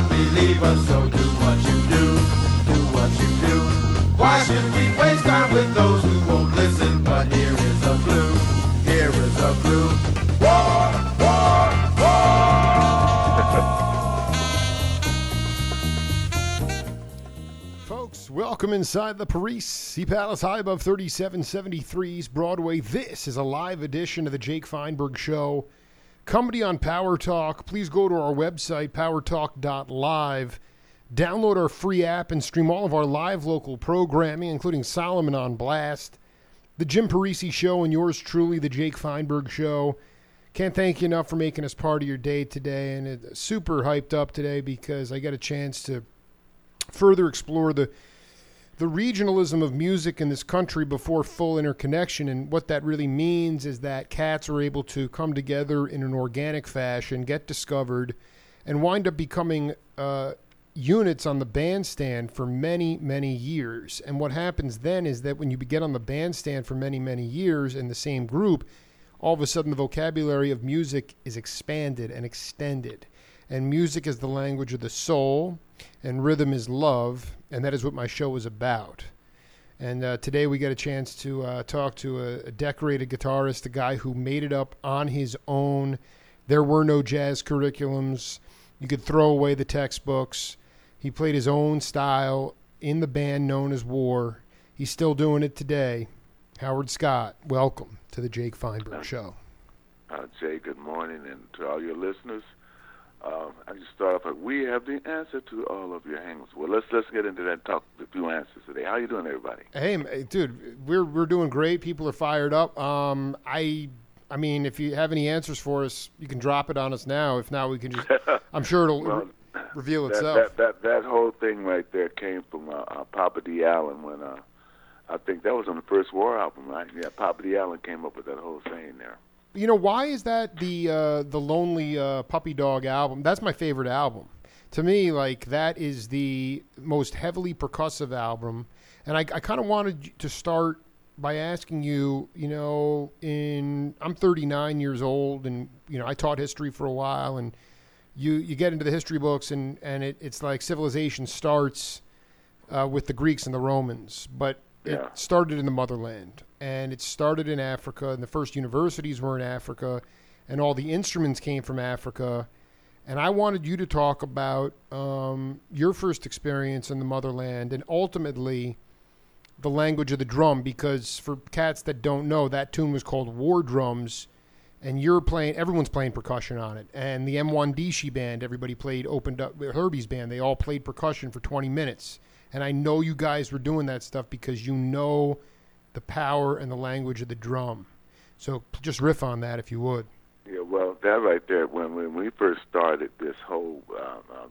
not believe us, so do what you do, do what you do. Why should we waste time with those who won't listen? But here is a here is a. War, war, war! Folks, welcome inside the Paris Sea Palace high above 3773's Broadway. This is a live edition of the Jake Feinberg Show. Comedy on Power Talk. Please go to our website, powertalk.live. Download our free app and stream all of our live local programming, including Solomon on Blast, The Jim Parisi Show, and yours truly, The Jake Feinberg Show. Can't thank you enough for making us part of your day today. And it's super hyped up today because I got a chance to further explore the the regionalism of music in this country before full interconnection. And what that really means is that cats are able to come together in an organic fashion, get discovered, and wind up becoming uh, units on the bandstand for many, many years. And what happens then is that when you get on the bandstand for many, many years in the same group, all of a sudden the vocabulary of music is expanded and extended. And music is the language of the soul, and rhythm is love, and that is what my show is about. And uh, today we get a chance to uh, talk to a, a, decorated guitarist, a guy who made it up on his own. There were no jazz curriculums. You could throw away the textbooks. He played his own style in the band known as War. He's still doing it today. Howard Scott, welcome to the Jake Feinberg Show. Uh, Jay, good morning, and to all your listeners. Um, I just start off like we have the answer to all of your hangups. Well, let's let's get into that and talk a few answers today. How you doing, everybody? Hey, dude, we're we're doing great. People are fired up. Um, I I mean, if you have any answers for us, you can drop it on us now. If not, we can just. I'm sure it'll well, re- reveal itself. That, that that that whole thing right there came from uh, uh, Papa Dee Allen when uh, I think that was on the first War album, right? Yeah, Papa Dee Allen came up with that whole saying there you know why is that the uh, the lonely uh, puppy dog album? That's my favorite album. To me, like that is the most heavily percussive album, and I, I kind of wanted to start by asking you. You know, in I'm 39 years old, and you know I taught history for a while, and you you get into the history books, and and it, it's like civilization starts uh, with the Greeks and the Romans, but yeah. it started in the motherland and it started in Africa, and the first universities were in Africa, and all the instruments came from Africa. And I wanted you to talk about um, your first experience in the motherland and ultimately the language of the drum, because for cats that don't know, that tune was called War Drums, and you're playing, everyone's playing percussion on it. And the Mwandishi band, everybody played, opened up, Herbie's band, they all played percussion for 20 minutes. And I know you guys were doing that stuff because you know the power and the language of the drum. So just riff on that if you would. Yeah, well, that right there, when when we first started this whole um, um,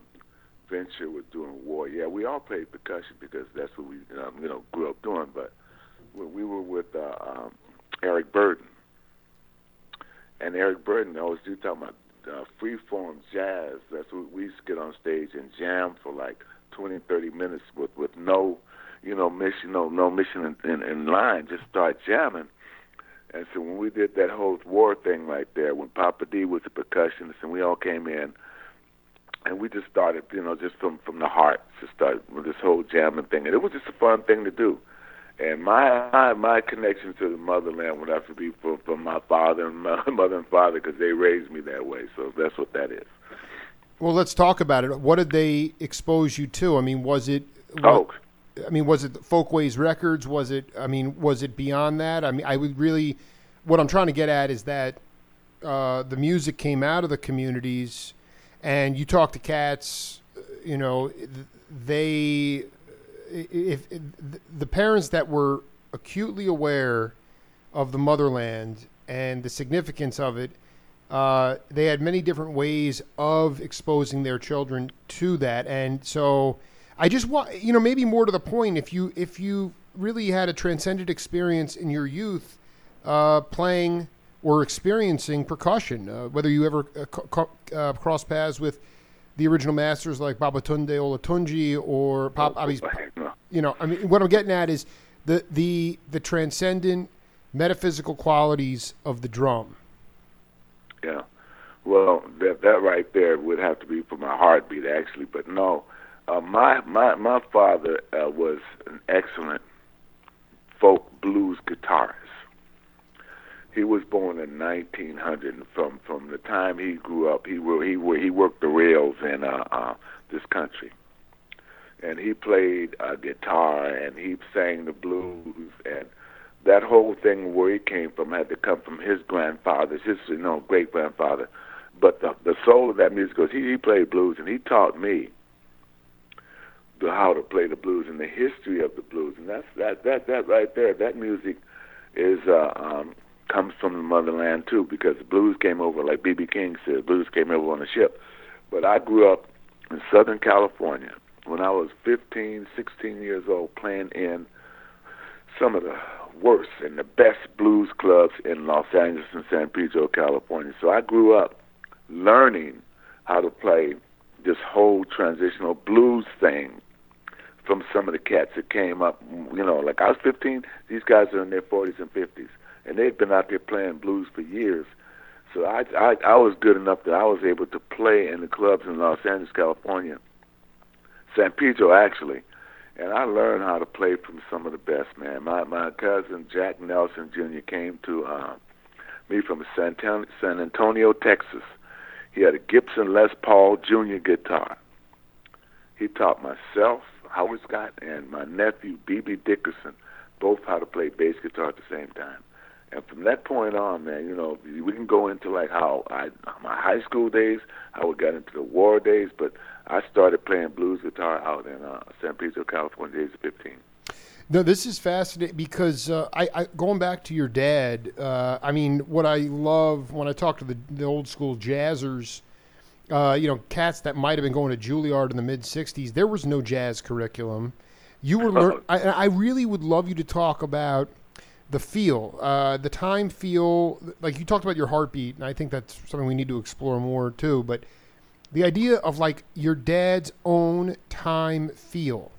venture with doing war, yeah, we all played percussion because that's what we um, you know grew up doing. But when we were with uh, um, Eric Burdon, and Eric Burdon always do talk about uh, free form jazz. That's what we used to get on stage and jam for like 20, 30 minutes with with no you know, mission, no, no mission in, in, in line, just start jamming. And so when we did that whole war thing right there, when Papa Dee was the percussionist and we all came in, and we just started, you know, just from from the heart, to start with this whole jamming thing, and it was just a fun thing to do. And my my, my connection to the motherland would have to be from from my father and my mother and father because they raised me that way. So that's what that is. Well, let's talk about it. What did they expose you to? I mean, was it? What, oh, I mean, was it Folkways Records? Was it? I mean, was it beyond that? I mean, I would really. What I'm trying to get at is that uh, the music came out of the communities, and you talk to cats. You know, they if, if the parents that were acutely aware of the motherland and the significance of it. Uh, they had many different ways of exposing their children to that, and so I just want you know maybe more to the point if you if you really had a transcendent experience in your youth uh, playing or experiencing percussion, uh, whether you ever uh, co- uh, cross paths with the original masters like Babatunde Olatunji or Pop oh, you know, I mean, what I'm getting at is the the the transcendent metaphysical qualities of the drum. Yeah. Well, that that right there would have to be for my heartbeat, actually. But no, uh, my my my father uh, was an excellent folk blues guitarist. He was born in 1900, and from from the time he grew up, he he he worked the rails in uh, uh, this country, and he played uh, guitar and he sang the blues and that whole thing where he came from had to come from his grandfather, his you know great grandfather. But the the soul of that music was he, he played blues and he taught me the how to play the blues and the history of the blues. And that's that that that right there that music is uh um comes from the motherland too because the blues came over like BB King said blues came over on a ship. But I grew up in Southern California. When I was 15 16 years old playing in some of the worst and the best blues clubs in Los Angeles and San Pedro, California. So I grew up learning how to play this whole transitional blues thing from some of the cats that came up. You know, like I was 15, these guys are in their 40s and 50s, and they'd been out there playing blues for years. So I, I, I was good enough that I was able to play in the clubs in Los Angeles, California, San Pedro actually, and I learned how to play from some of the best, man. My my cousin Jack Nelson Jr. came to uh, me from San, San Antonio, Texas. He had a Gibson Les Paul Jr. guitar. He taught myself, Howard Scott, and my nephew B.B. Dickerson both how to play bass guitar at the same time. And from that point on, man, you know, we can go into like how I my high school days, how we got into the war days, but I started playing blues guitar out in uh, San Pedro, California, age of 15. No, this is fascinating because uh, I, I, going back to your dad. Uh, I mean, what I love when I talk to the, the old school jazzers, uh, you know, cats that might have been going to Juilliard in the mid '60s. There was no jazz curriculum. You were learn. I, I really would love you to talk about the feel, uh, the time feel. Like you talked about your heartbeat, and I think that's something we need to explore more too. But the idea of like your dad's own time feel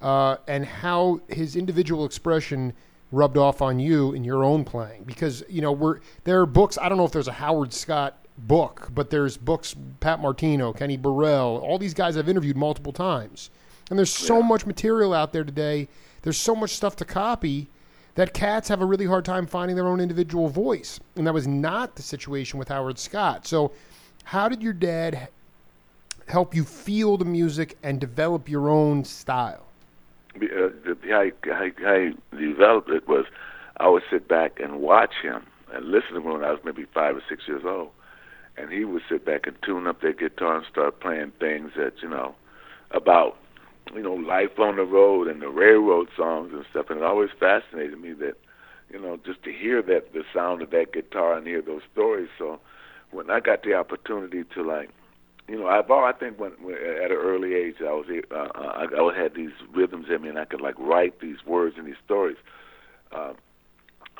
uh, and how his individual expression rubbed off on you in your own playing because you know we're there are books i don't know if there's a howard scott book but there's books pat martino kenny burrell all these guys i've interviewed multiple times and there's so yeah. much material out there today there's so much stuff to copy that cats have a really hard time finding their own individual voice and that was not the situation with howard scott so how did your dad help you feel the music and develop your own style? Uh, how, how he developed it was I would sit back and watch him and listen to him when I was maybe five or six years old. And he would sit back and tune up their guitar and start playing things that, you know, about, you know, life on the road and the railroad songs and stuff. And it always fascinated me that, you know, just to hear that, the sound of that guitar and hear those stories. So when I got the opportunity to, like, you know, I've I think when, when at an early age I was uh, I, I had these rhythms in me, and I could like write these words and these stories. Uh,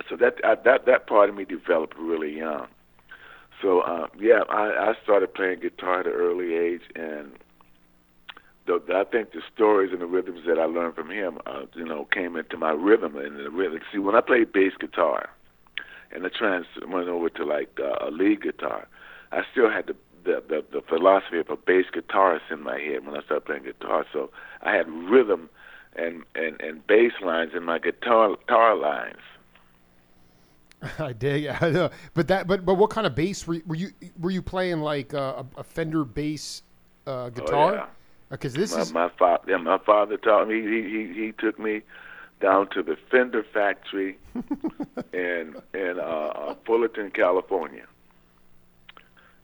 so that I, that that part of me developed really young. So uh, yeah, I, I started playing guitar at an early age, and the, the, I think the stories and the rhythms that I learned from him, uh, you know, came into my rhythm and the rhythm. See, when I played bass guitar, and I trans went over to like uh, a lead guitar, I still had to the, the the philosophy of a bass guitarist in my head when I started playing guitar. So I had rhythm and and and bass lines in my guitar guitar lines. I dig. I know. But that but but what kind of bass were you were you, were you playing like a, a Fender bass uh, guitar? Oh, yeah. Because this my, is my father. Yeah, my father taught me. He he he took me down to the Fender factory in in uh, uh Fullerton, California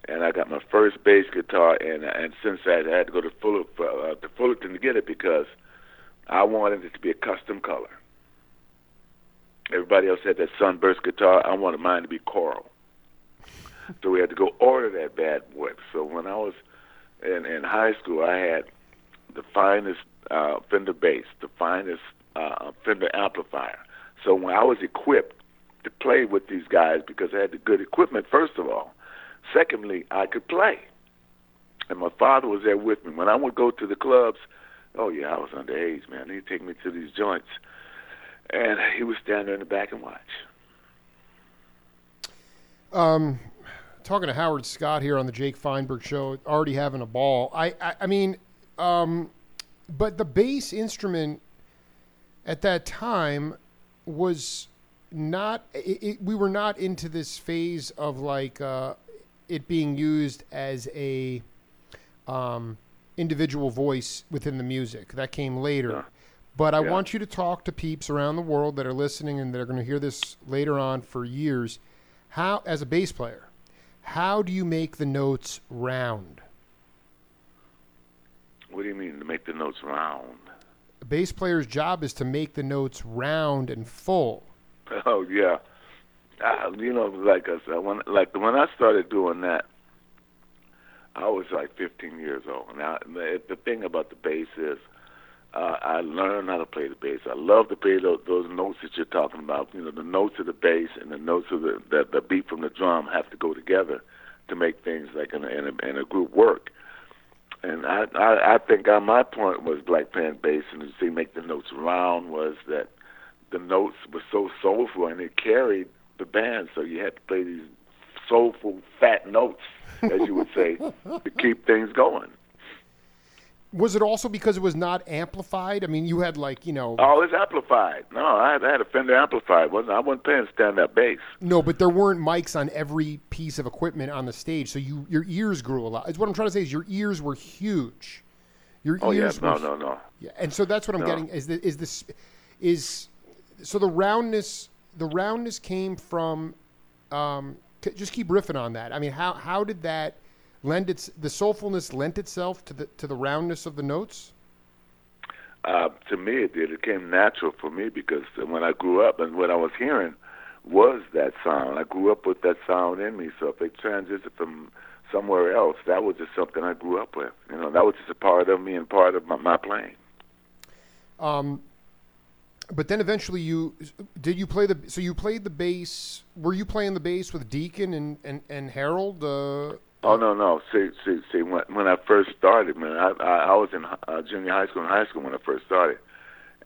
and I got my first bass guitar, and and since that, I had to go to Fuller, uh, to Fullerton to get it because I wanted it to be a custom color. Everybody else had that sunburst guitar. I wanted mine to be coral. so we had to go order that bad boy. So when I was in in high school, I had the finest uh, Fender bass, the finest uh, Fender amplifier. So when I was equipped to play with these guys because I had the good equipment, first of all, Secondly, I could play. And my father was there with me. When I would go to the clubs, oh yeah, I was underage, man. He'd take me to these joints. And he would stand there in the back and watch. Um, talking to Howard Scott here on the Jake Feinberg Show. Already having a ball. I, I, I mean, um, but the bass instrument at that time was not. It, it, we were not into this phase of like uh, it being used as a um, individual voice within the music. That came later. Yeah. But I Yeah. want you to talk to peeps around the world that are listening and they're going to hear this later on for years. How, as a bass player, how do you make the notes round? What do you mean to make the notes round? A bass player's job is to make the notes round and full. Oh yeah, uh, you know, like I said, when like when I started doing that, I was like 15 years old. Now the, the thing about the bass is, uh, I learned how to play the bass. I love to play those, those notes that you're talking about. You know, the notes of the bass and the notes of the the, the beat from the drum have to go together to make things like in a, in a, in a group work. And I, I I think on my point was like playing bass and to see make the notes round was that the notes were so soulful and it carried the band. So you had to play these soulful fat notes, as you would say, to keep things going. Was it also because it was not amplified? I mean, you had like, you know, Oh, it's amplified. No, I had, I had a Fender amplified. wasn't I wasn't playing stand up bass. no, but there weren't mics on every piece of equipment on the stage, so you your ears grew a lot. Is what I'm trying to say is your ears were huge. Your Oh yeah, ears no, were no, no. Yeah, and so that's what I'm No. getting is the, is this is so the roundness the roundness came from um, just keep riffing on that. I mean, how how did that lend its the soulfulness lent itself to the to the roundness of the notes? Uh, to me, it did. It came natural for me because when I grew up and what I was hearing was that sound. I grew up with that sound in me. So if they transitioned from somewhere else, that was just something I grew up with. You know, that was just a part of me and part of my, my playing. Um, but then eventually you did you play the so you played the bass. Were you playing the bass with Deacon and and and Harold? Uh, Oh no no! See see see when when I first started, man, I I, I was in uh, junior high school and high school when I first started,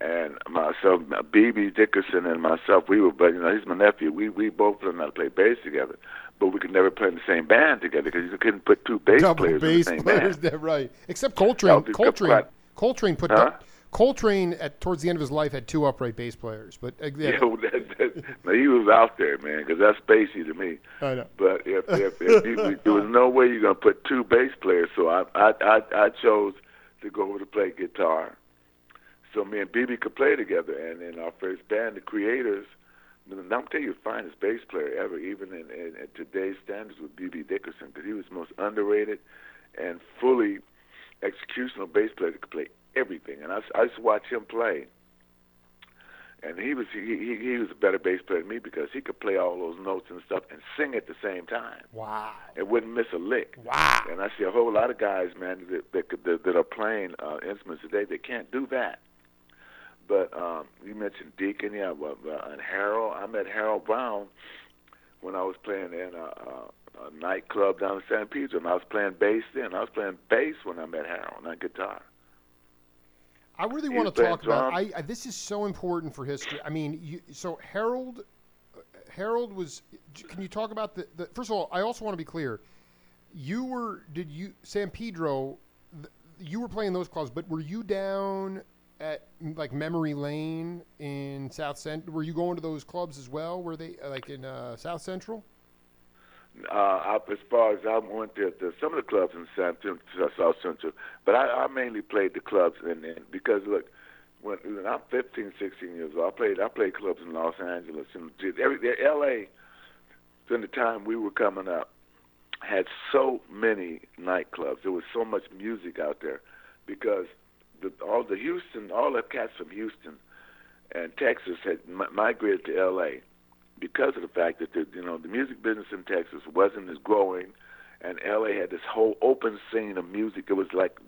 and myself, BB Dickerson and myself, we were, but you know, he's my nephew. We we both learned how to play bass together, but we could never play in the same band together because you couldn't put two bass double players in the bass same players, band. right? Except Coltrane. Coltrane. Coltrane put Huh? Coltrane at towards the end of his life had two upright bass players, but uh, yeah, Yeah, well, that, that, now he was out there, man, because that's spacey to me. I know. But if if, if you, there was no way you're gonna put two bass players, so I I I, I chose to go over to play guitar. So me and BB could play together, and in our first band, the Creators, I'm gonna tell you, the finest bass player ever, even in, in, in today's standards, with BB Dickerson, because he was the most underrated and fully executional bass player that could play everything. And I, I used to watch him play, and he was he, he he was a better bass player than me because he could play all those notes and stuff and sing at the same time wow, and wouldn't miss a lick. wow. And I see a whole lot of guys, man, that that, that, that are playing uh, instruments today that can't do that. But um, you mentioned Deacon, yeah, well, uh, and Harold. I met Harold Brown when I was playing in a, a, a nightclub down in San Pedro, and I was playing bass then. I was playing bass when I met Harold, not guitar. I really want to talk about. I. I this is so important for history. I mean, you, so Harold, Harold was. Can you talk about the, the? First of all, I also want to be clear. You were. Did you San Pedro? You were playing those clubs, but were you down at like Memory Lane in South Central? Were you going to those clubs as well? Were they like in uh, South Central? Uh, as far as I went to, to some of the clubs in South, South Central, but I, I mainly played the clubs and, and because look, when, when I'm 15, 16 years old, I played I played clubs in Los Angeles and every L.A. During the time we were coming up, had so many nightclubs. There was so much music out there because the, all the Houston, all the cats from Houston and Texas had mi- migrated to L.A because of the fact that the you know the music business in Texas wasn't as growing, and LA had this whole open scene of music. It was like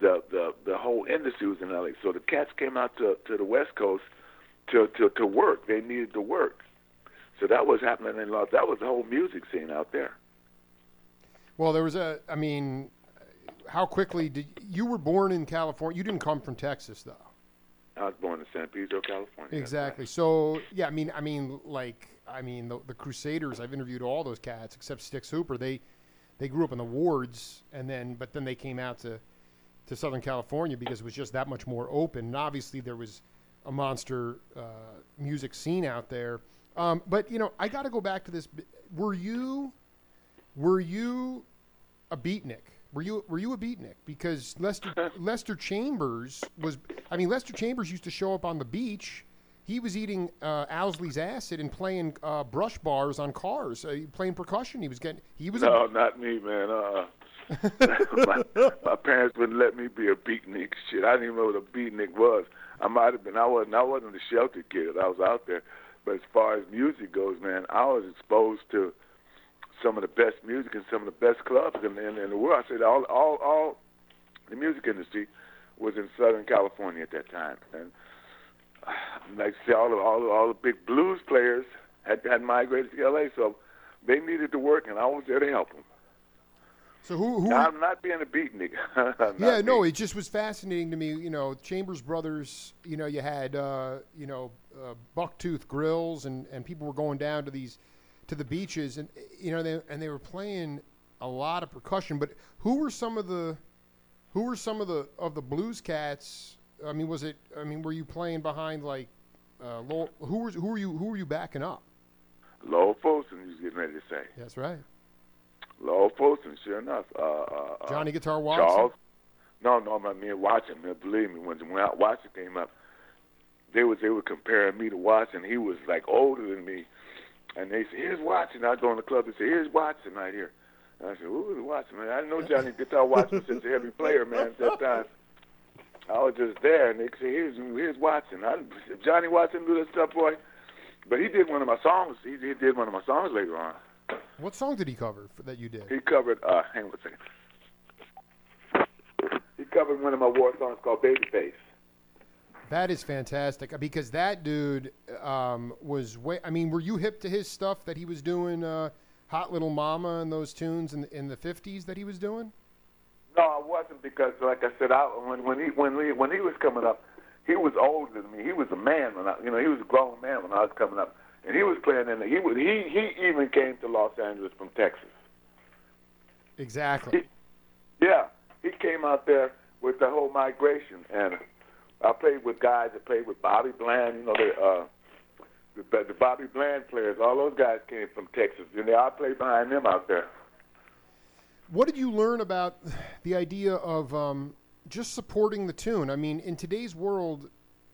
the the the whole industry was in LA. So the cats came out to to the West Coast to to to work. They needed to work. So that was happening in Los. That was the whole music scene out there. Well, there was a. I mean, how quickly did you were born in California? You didn't come from Texas, though. I was born in San Pedro, California. Exactly. So yeah, I mean, I mean, like, I mean, the, the Crusaders. I've interviewed all those cats except Stix Hooper. They they grew up in the wards, and then but then they came out to to Southern California because it was just that much more open. And obviously, there was a monster uh, music scene out there. Um, but you know, I got to go back to this. Were you were you a beatnik? Were you were you a beatnik? Because Lester Lester Chambers was. I mean, Lester Chambers used to show up on the beach. He was eating uh, Owsley's acid and playing uh, brush bars on cars, uh, playing percussion. He was getting. He was. No, a, not me, man. Uh, my, my parents wouldn't let me be a beatnik. Shit, I didn't even know what a beatnik was. I might have been. I wasn't. I wasn't a shelter kid. I was out there. But as far as music goes, man, I was exposed to some of the best music and some of the best clubs in, in, in the world. I said all, all, all the music industry was in Southern California at that time, and like I say, all the all all the big blues players had had migrated to LA, so they needed to work, and I was there to help them. So who? who I'm not being a beatnik. Yeah, no, being- it just was fascinating to me. You know, Chambers Brothers. You know, you had uh, you know uh, Bucktooth Grills, and and people were going down to these to the beaches, and you know, they and they were playing a lot of percussion. But who were some of the who were some of the of the blues cats? I mean, was it? I mean, were you playing behind like? Uh, Lowell, who were who were you who were you backing up? Lowell Fulson, you was getting ready to say. That's right, Lowell Fulson, sure enough. Uh, uh, uh, Johnny Guitar Watson. Charles. No, no, I mean Watson. Man, believe me, when when Watson came up, they was they were comparing me to Watson. He was like older than me, and they said, "Here's Watson." I go in the club. They say, "Here's Watson right here." And I said, "Who is Watson, man?" I didn't know Johnny Guitar Watson was such a heavy player, man. At that time, I was just there, and they say, "Here's here's Watson." I, if Johnny Watson do that stuff, boy. But he did one of my songs. He, he did one of my songs later on. What song did he cover for, that you did? He covered. Uh, hang on a second. He covered one of my war songs called "Babyface." That is fantastic uh, because that dude um, was way. I mean, were you hip to his stuff that he was doing, uh, "Hot Little Mama" and those tunes in in the fifties that he was doing? No, I wasn't because, like I said, I, when when he when he when he was coming up, he was older than me. He was a man when I, you know, he was a grown man when I was coming up, and he was playing in. The, he was he he even came to Los Angeles from Texas. Exactly. Yeah, he came out there with the whole migration, and I played with guys that played with Bobby Bland. You know, the uh, the, the Bobby Bland players. All those guys came from Texas, and I played behind them out there. What did you learn about the idea of um, just supporting the tune? I mean, in today's world,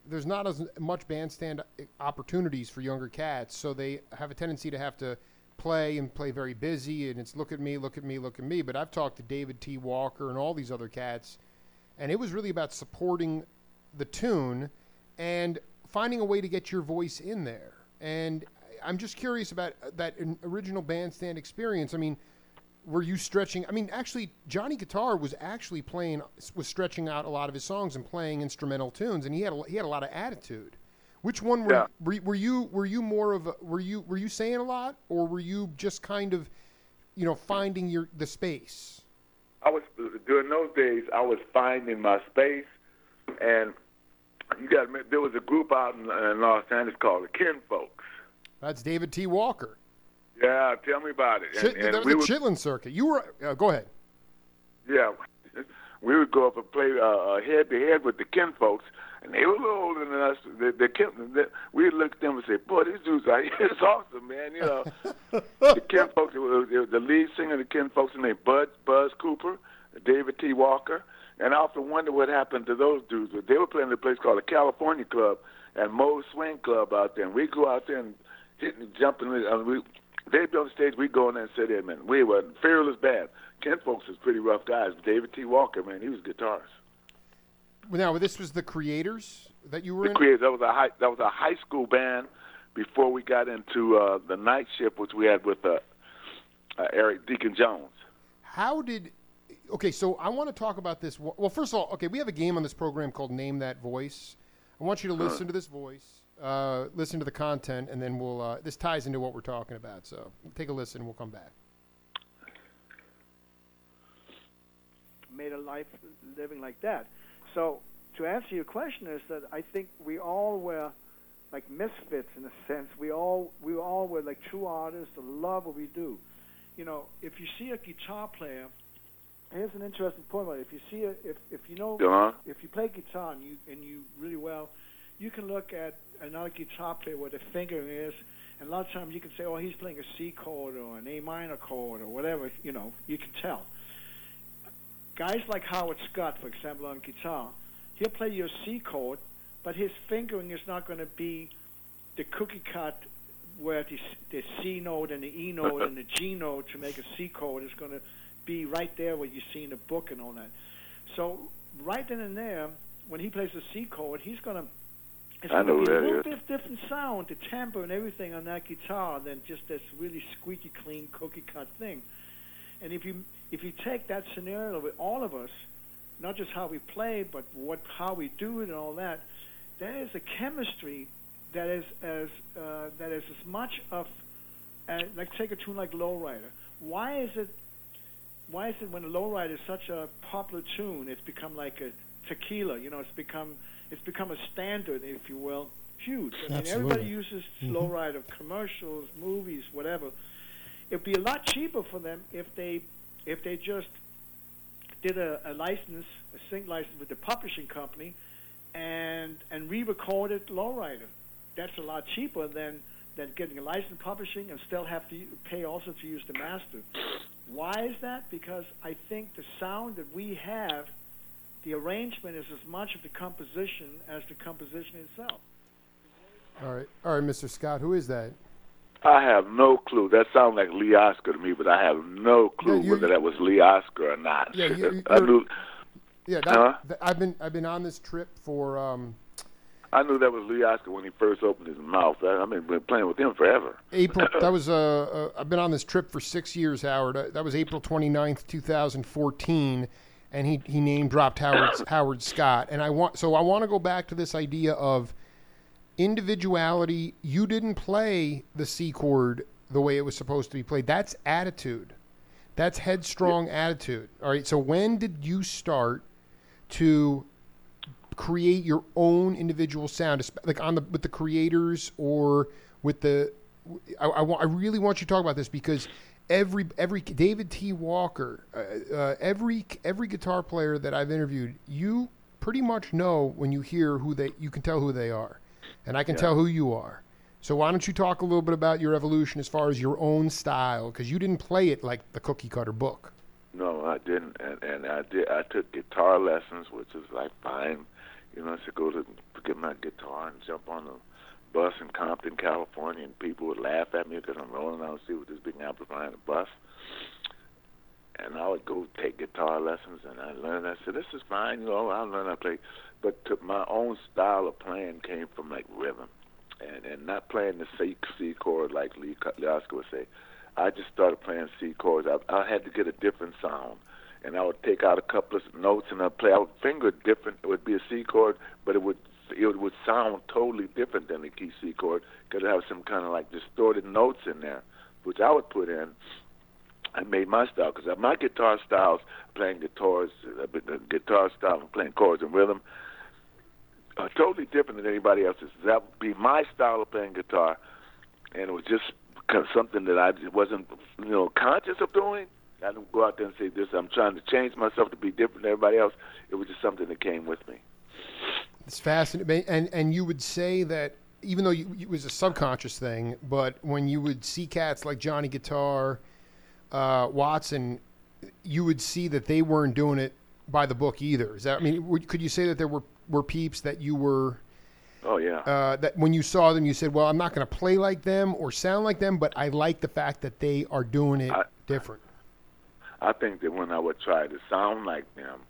there's not as much bandstand opportunities for younger cats, so they have a tendency to have to play and play very busy, and it's look at me, look at me, look at me. But I've talked to David T. Walker and all these other cats, and it was really about supporting the tune and finding a way to get your voice in there. And I'm just curious about uh, that original bandstand experience. I mean, were you stretching? I mean, actually, Johnny Guitar was actually playing, was stretching out a lot of his songs and playing instrumental tunes, and he had a, he had a lot of attitude. Which one were, Yeah. were were you were you more of a, were you were you saying a lot, or were you just kind of, you know, finding your the space? I was during those days. I was finding my space, and you got there was a group out in, in Los Angeles called the Kin Folks. That's David T. Walker. Yeah, tell me about it. Chit- that was we the would, Chitlin circuit. You were uh, go ahead. yeah, we would go up and play uh, head to head with the Kin Folks, and they were a little older than us. The, the Kin, the, we'd look at them and say, "Boy, these dudes are it's awesome, man." You know, the Kin Folks, it was- it was the lead singer of the Kin Folks, named Bud Buzz Cooper, David T. Walker, and I often wonder what happened to those dudes. But they were playing at a place called the California Club and Moe's Swing Club out there, and we go out there and hit and jump in. The, uh, we, they'd be on the stage, We'd go in there and sit there, man. We were a fearless band. Kin Folks was pretty rough guys. David T. Walker, man, he was a guitarist. Now, this was the creators that you were The in. Creators, that was a high that was a high school band before we got into uh, the night shift, which we had with uh, uh, Eric Deacon Jones. How did? Okay, so I want to talk about this. Well, first of all, okay, we have a game on this program called Name That Voice. I want you to listen to this voice, uh, listen to the content, and then we'll. Uh, this ties into what we're talking about. So take a listen. We'll come back. made a life living like that. So to answer your question is that I think we all were like misfits in a sense. We all we all were like true artists that love what we do. You know, if you see a guitar player, here's an interesting point about it. If you see a, if if you know Uh-huh. if you play guitar and you and you really well, you can look at another guitar player where the fingering is, and a lot of times you can say, oh, he's playing a C chord or an A minor chord or whatever. You know, you can tell. Guys like Howard Scott, for example, on guitar, he'll play your C chord, but his fingering is not going to be the cookie cut where the, the C note and the E note and the G note to make a C chord is going to be right there what you see in the book and all that. So right then and there, when he plays the C chord, he's going to it's I going know to be a little bit different sound, the timbre and everything on that guitar than just this really squeaky clean cookie cut thing. And if you if you take that scenario with all of us, not just how we play, but what how we do it and all that, there is a chemistry that is as uh, that is as much of uh, like take a tune like Lowrider. Why is it why is it when a Lowrider is such a popular tune, it's become like a tequila? You know, it's become it's become a standard, if you will. Huge. I mean, everybody Absolutely. uses mm-hmm. Lowrider commercials, movies, whatever. It'd be a lot cheaper for them if they if they just did a, a license, a sync license with the publishing company, and and re-recorded Lowrider. That's a lot cheaper than than getting a license publishing and still have to pay also to use the master. Why is that? Because I think the sound that we have, the arrangement is as much of the composition as the composition itself. All right, all right, Mr. Scott. Who is that? I have no clue. That sounds like Lee Oskar to me, but I have no clue Yeah, you- whether that was Lee Oskar or not. Yeah, you- I you're- knew Yeah, that, Huh? th- I've been I've been on this trip for um, I knew that was Lee Oskar when he first opened his mouth. I, I mean, been playing with him forever. April. That was uh, uh, I've been on this trip for six years, Howard. Uh, That was April 29th, 2014, and he he name dropped Howard Howard Scott. And I want so I want to go back to this idea of individuality. You didn't play the C chord the way it was supposed to be played. That's attitude. That's headstrong attitude. All right. So when did you start to create your own individual sound, like on the with the creators or with the. I, I, I really want you to talk about this because every every David T. Walker, uh, uh, every every guitar player that I've interviewed, you pretty much know when you hear who they. You can tell who they are, and I can tell who you are. So why don't you talk a little bit about your evolution as far as your own style? Because you didn't play it like the cookie cutter book. No, I didn't, and and I did. I took guitar lessons, which is like fine. You know, I should go to get my guitar and jump on the bus in Compton, California, and people would laugh at me because I'm rolling the street with this big amplifier in the bus. And I would go take guitar lessons, and I learned. I said, "This is fine, you know. I'll learn how to play." But to my own style of playing came from like rhythm, and and not playing the C, C chord like Lee, Lee Oskar would say. I just started playing C chords. I, I had to get a different sound, and I would take out a couple of notes and I'd play. I would finger different. It would be a C chord, but it would it would sound totally different than the key C chord because it have some kind of like distorted notes in there, which I would put in. I made my style because my guitar styles, playing guitars, uh, the guitar style and playing chords and rhythm, are totally different than anybody else's. That would be my style of playing guitar, and it was just something that I wasn't, you know, conscious of doing. I didn't go out there and say this. I'm trying to change myself to be different than everybody else. It was just something that came with me. It's fascinating, and and you would say that even though you, it was a subconscious thing, but when you would see cats like Johnny Guitar, uh, Watson, you would see that they weren't doing it by the book either. Is that? I mean, could you say that there were were peeps that you were Oh yeah. uh, that when you saw them, you said, "Well, I'm not going to play like them or sound like them, but I like the fact that they are doing it I- different." I think that when I would try to sound like them,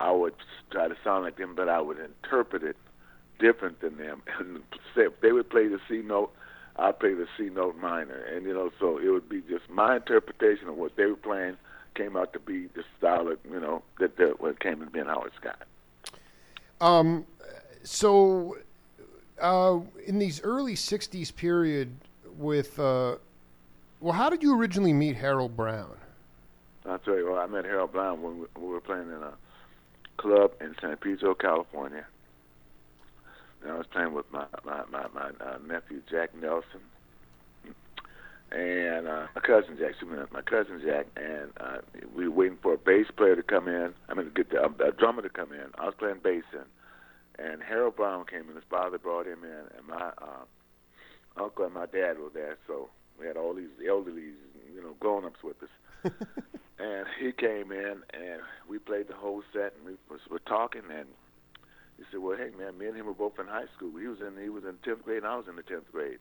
I would try to sound like them, but I would interpret it different than them. And if they would play the C note, I'd play the C note minor, and you know, so it would be just my interpretation of what they were playing came out to be the style of you know that that what came to being Howard Scott. Um, so uh, in these early '60s period with, uh, well, how did you originally meet Harold Brown? I'll tell you what, I met Harold Brown when we, we were playing in a club in San Pedro, California. and I was playing with my my my, my uh, nephew Jack Nelson and uh, my cousin Jack. excuse me, My cousin Jack, and uh, we were waiting for a bass player to come in. I mean, to get the, a, a drummer to come in. I was playing bass in, and Harold Brown came in. His father brought him in, and my uh, uncle and my dad were there. So we had all these elderly, you know, grown-ups with us. and he came in, and we played the whole set, and we was, were talking, and he said, "Well, hey, man, me and him were both in high school. He was in he was in tenth grade, and I was in the tenth grade.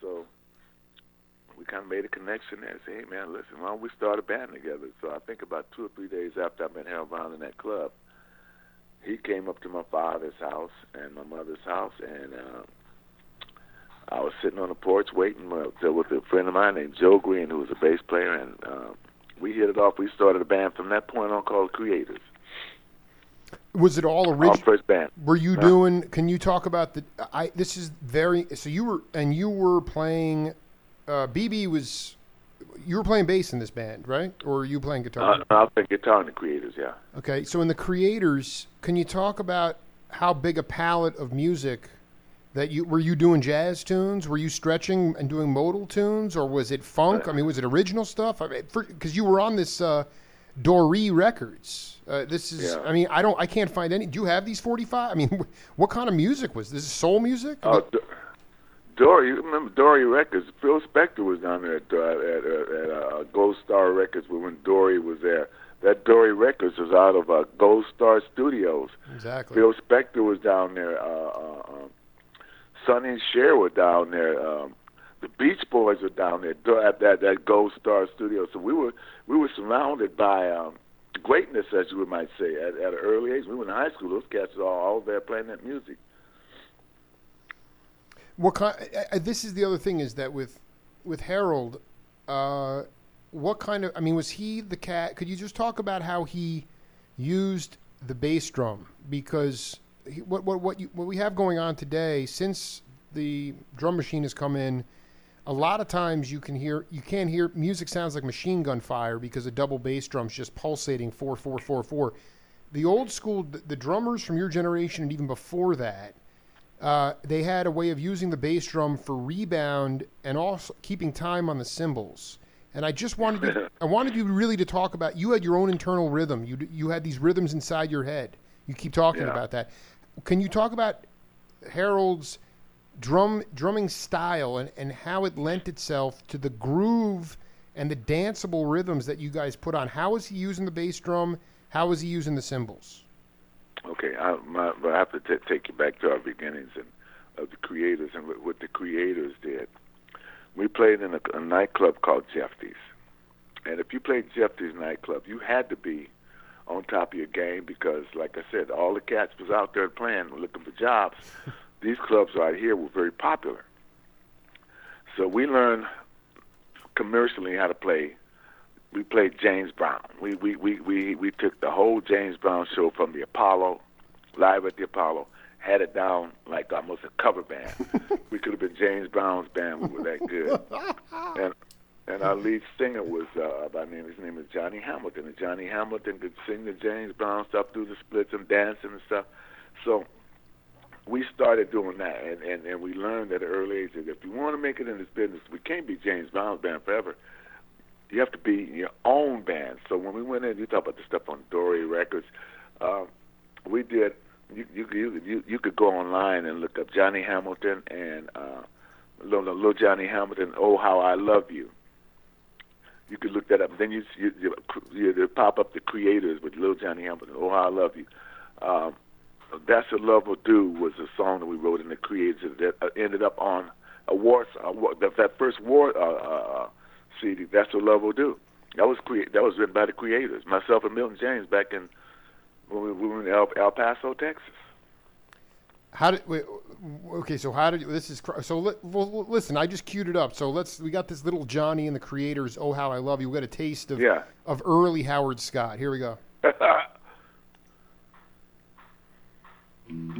So we kind of made a connection there. Say, hey, man, listen, why don't we start a band together? So I think about two or three days after I met Harold Brown in that club, he came up to my father's house and my mother's house, and uh, I was sitting on the porch waiting with, with a friend of mine named Joe Green, who was a bass player, and uh, we hit it off. We started a band from that point on called Creators. Was it all Our original? first band. Were you Yeah. doing? Can you talk about the? I this is very. So you were and you were playing. Uh, BB was. You were playing bass in this band, right? Or were you playing guitar? Uh, I think guitar in the Creators, yeah. Okay, so in the creators, can you talk about how big a palette of music that you were you doing jazz tunes? Were you stretching and doing modal tunes, or was it funk? I mean, was it original stuff? I mean, because you were on this uh, Dore Records. Uh, this is, Yeah. I mean, I don't, I can't find any. Do you have these forty five? I mean, what kind of music was this? Is soul music? Oh, D- Dore, you remember Dore Records? Phil Spector was down there at, uh, at, uh, at uh, Gold Star Records when Dore was there. That Dore Records was out of uh, Gold Star Studios. exactly. Phil Spector was down there. Uh, uh, um, Sonny and Cher were down there. Um, the Beach Boys were down there at that that Gold Star Studio. So we were we were surrounded by um, greatness, as you might say, at, at an early age. We were in high school. Those cats were all, all there playing that music. What kind? I, I, this is the other thing is that with with Harold, uh, what kind of? I mean, was he the cat? Could you just talk about how he used the bass drum? Because what what what you, what we have going on today, since the drum machine has come in, a lot of times you can hear you can't hear music sounds like machine gun fire because a double bass drum's just pulsating four four four four. The old school, the, the drummers from your generation and even before that, uh, they had a way of using the bass drum for rebound and also keeping time on the cymbals. And I just wanted you, I wanted you really to talk about. You had your own internal rhythm. You you had these rhythms inside your head. You keep talking Yeah. about that. Can you talk about Harold's drum drumming style and, and how it lent itself to the groove and the danceable rhythms that you guys put on? How is he using the bass drum? How is he using the cymbals? Okay, I, my, I have to t- take you back to our beginnings and of the creators and what, what the creators did. We played in a, a nightclub called Jeffy's, and if you played Jeffy's nightclub, you had to be on top of your game because, like I said, all the cats was out there playing, looking for jobs. These clubs right here were very popular, so we learned commercially how to play we played James Brown. We we we we we took the whole James Brown show from the Apollo, live at the Apollo, had it down like almost a cover band. we could have been James Brown's band. We were that good. and and our lead singer was uh, by name. His name is Johnny Hamilton. And Johnny Hamilton could sing the James Brown stuff, do the splits and dancing and stuff. So we started doing that, and, and, and we learned at an early age that if you want to make it in this business, we can't be James Brown's band forever you have to be your own band. So when we went in, you talk about the stuff on Dore Records. Um, we did. You you you you you could go online and look up Johnny Hamilton and uh, little, little Johnny Hamilton. Oh, how I love you. You could look that up. Then you you, you, you pop up the creators with Little Johnny Hamilton. Oh, I love you. Um, That's a Love Will Do was a song that we wrote in the creators that uh, ended up on a war. A that, that first war. Uh, uh, CD. That's what love will do. That was crea- That was written by the creators, myself and Milton James, back in when we, we were in El, El Paso, Texas. How did? Wait, okay, so how did this is so? Li, well, listen, I just queued it up. So let's. We got this little Johnny and the creators. Oh, how I love you. We got a taste of Yeah. of early Howard Scott. Here we go.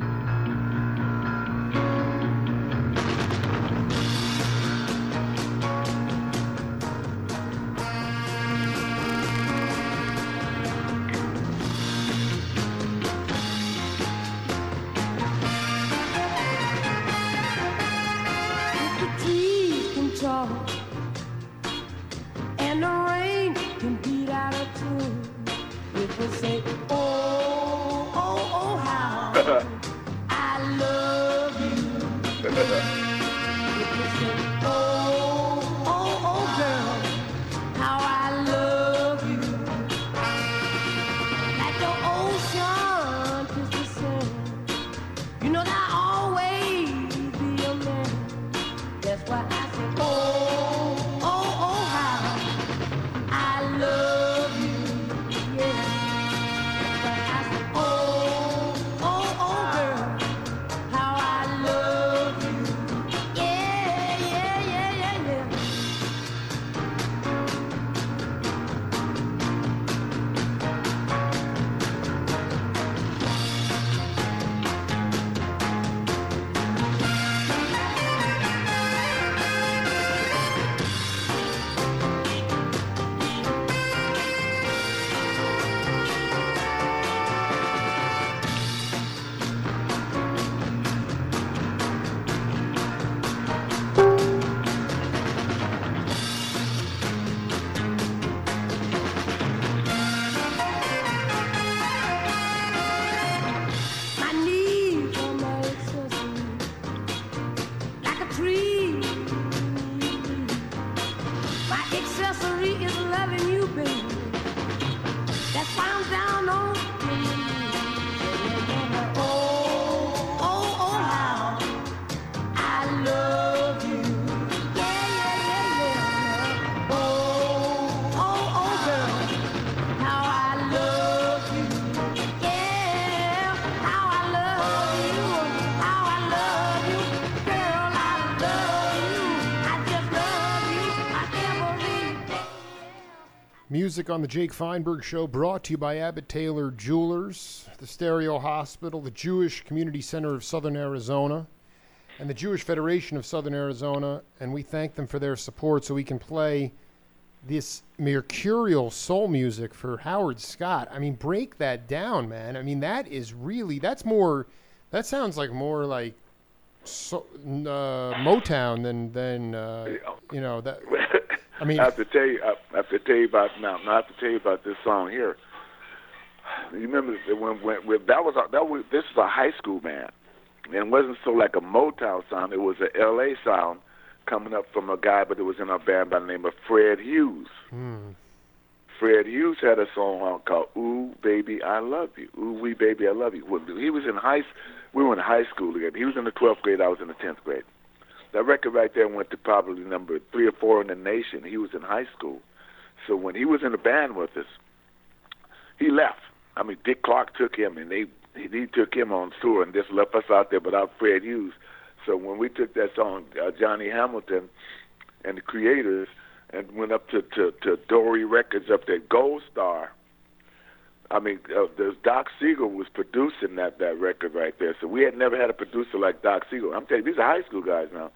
I love you. Music on the Jake Feinberg Show brought to you by Abbott Taylor Jewelers, the Stereo Hospital, the Jewish Community Center of Southern Arizona, and the Jewish Federation of Southern Arizona. And we thank them for their support so we can play this mercurial soul music for Howard Scott. I mean, break that down, man. I mean, that is really, that's more, that sounds like more like so, uh, Motown than, than uh, you know, that. I mean, I have to tell you, I have to tell you about now. I have to tell you about this song here. You remember when, when, when that was a, that was this was a high school band, and it wasn't so like a Motown sound. It was a L.A. sound coming up from a guy, but it was in a band by the name of Fred Hughes. Hmm. Fred Hughes had a song called "Ooh Baby I Love You." Ooh wee baby I love you. When he was in high, we were in high school together. He was in the twelfth grade. I was in the tenth grade. That record right there went to probably number three or four in the nation. He was in high school, so when he was in the band with us, he left. I mean, Dick Clark took him, and they he, took him on tour and just left us out there without Fred Hughes. So when we took that song, uh, Johnny Hamilton and the Creators, and went up to to, to Dore Records up there, Gold Star. I mean, uh, there's Doc Siegel was producing that that record right there. So we had never had a producer like Doc Siegel. I'm telling you, these are high school guys now.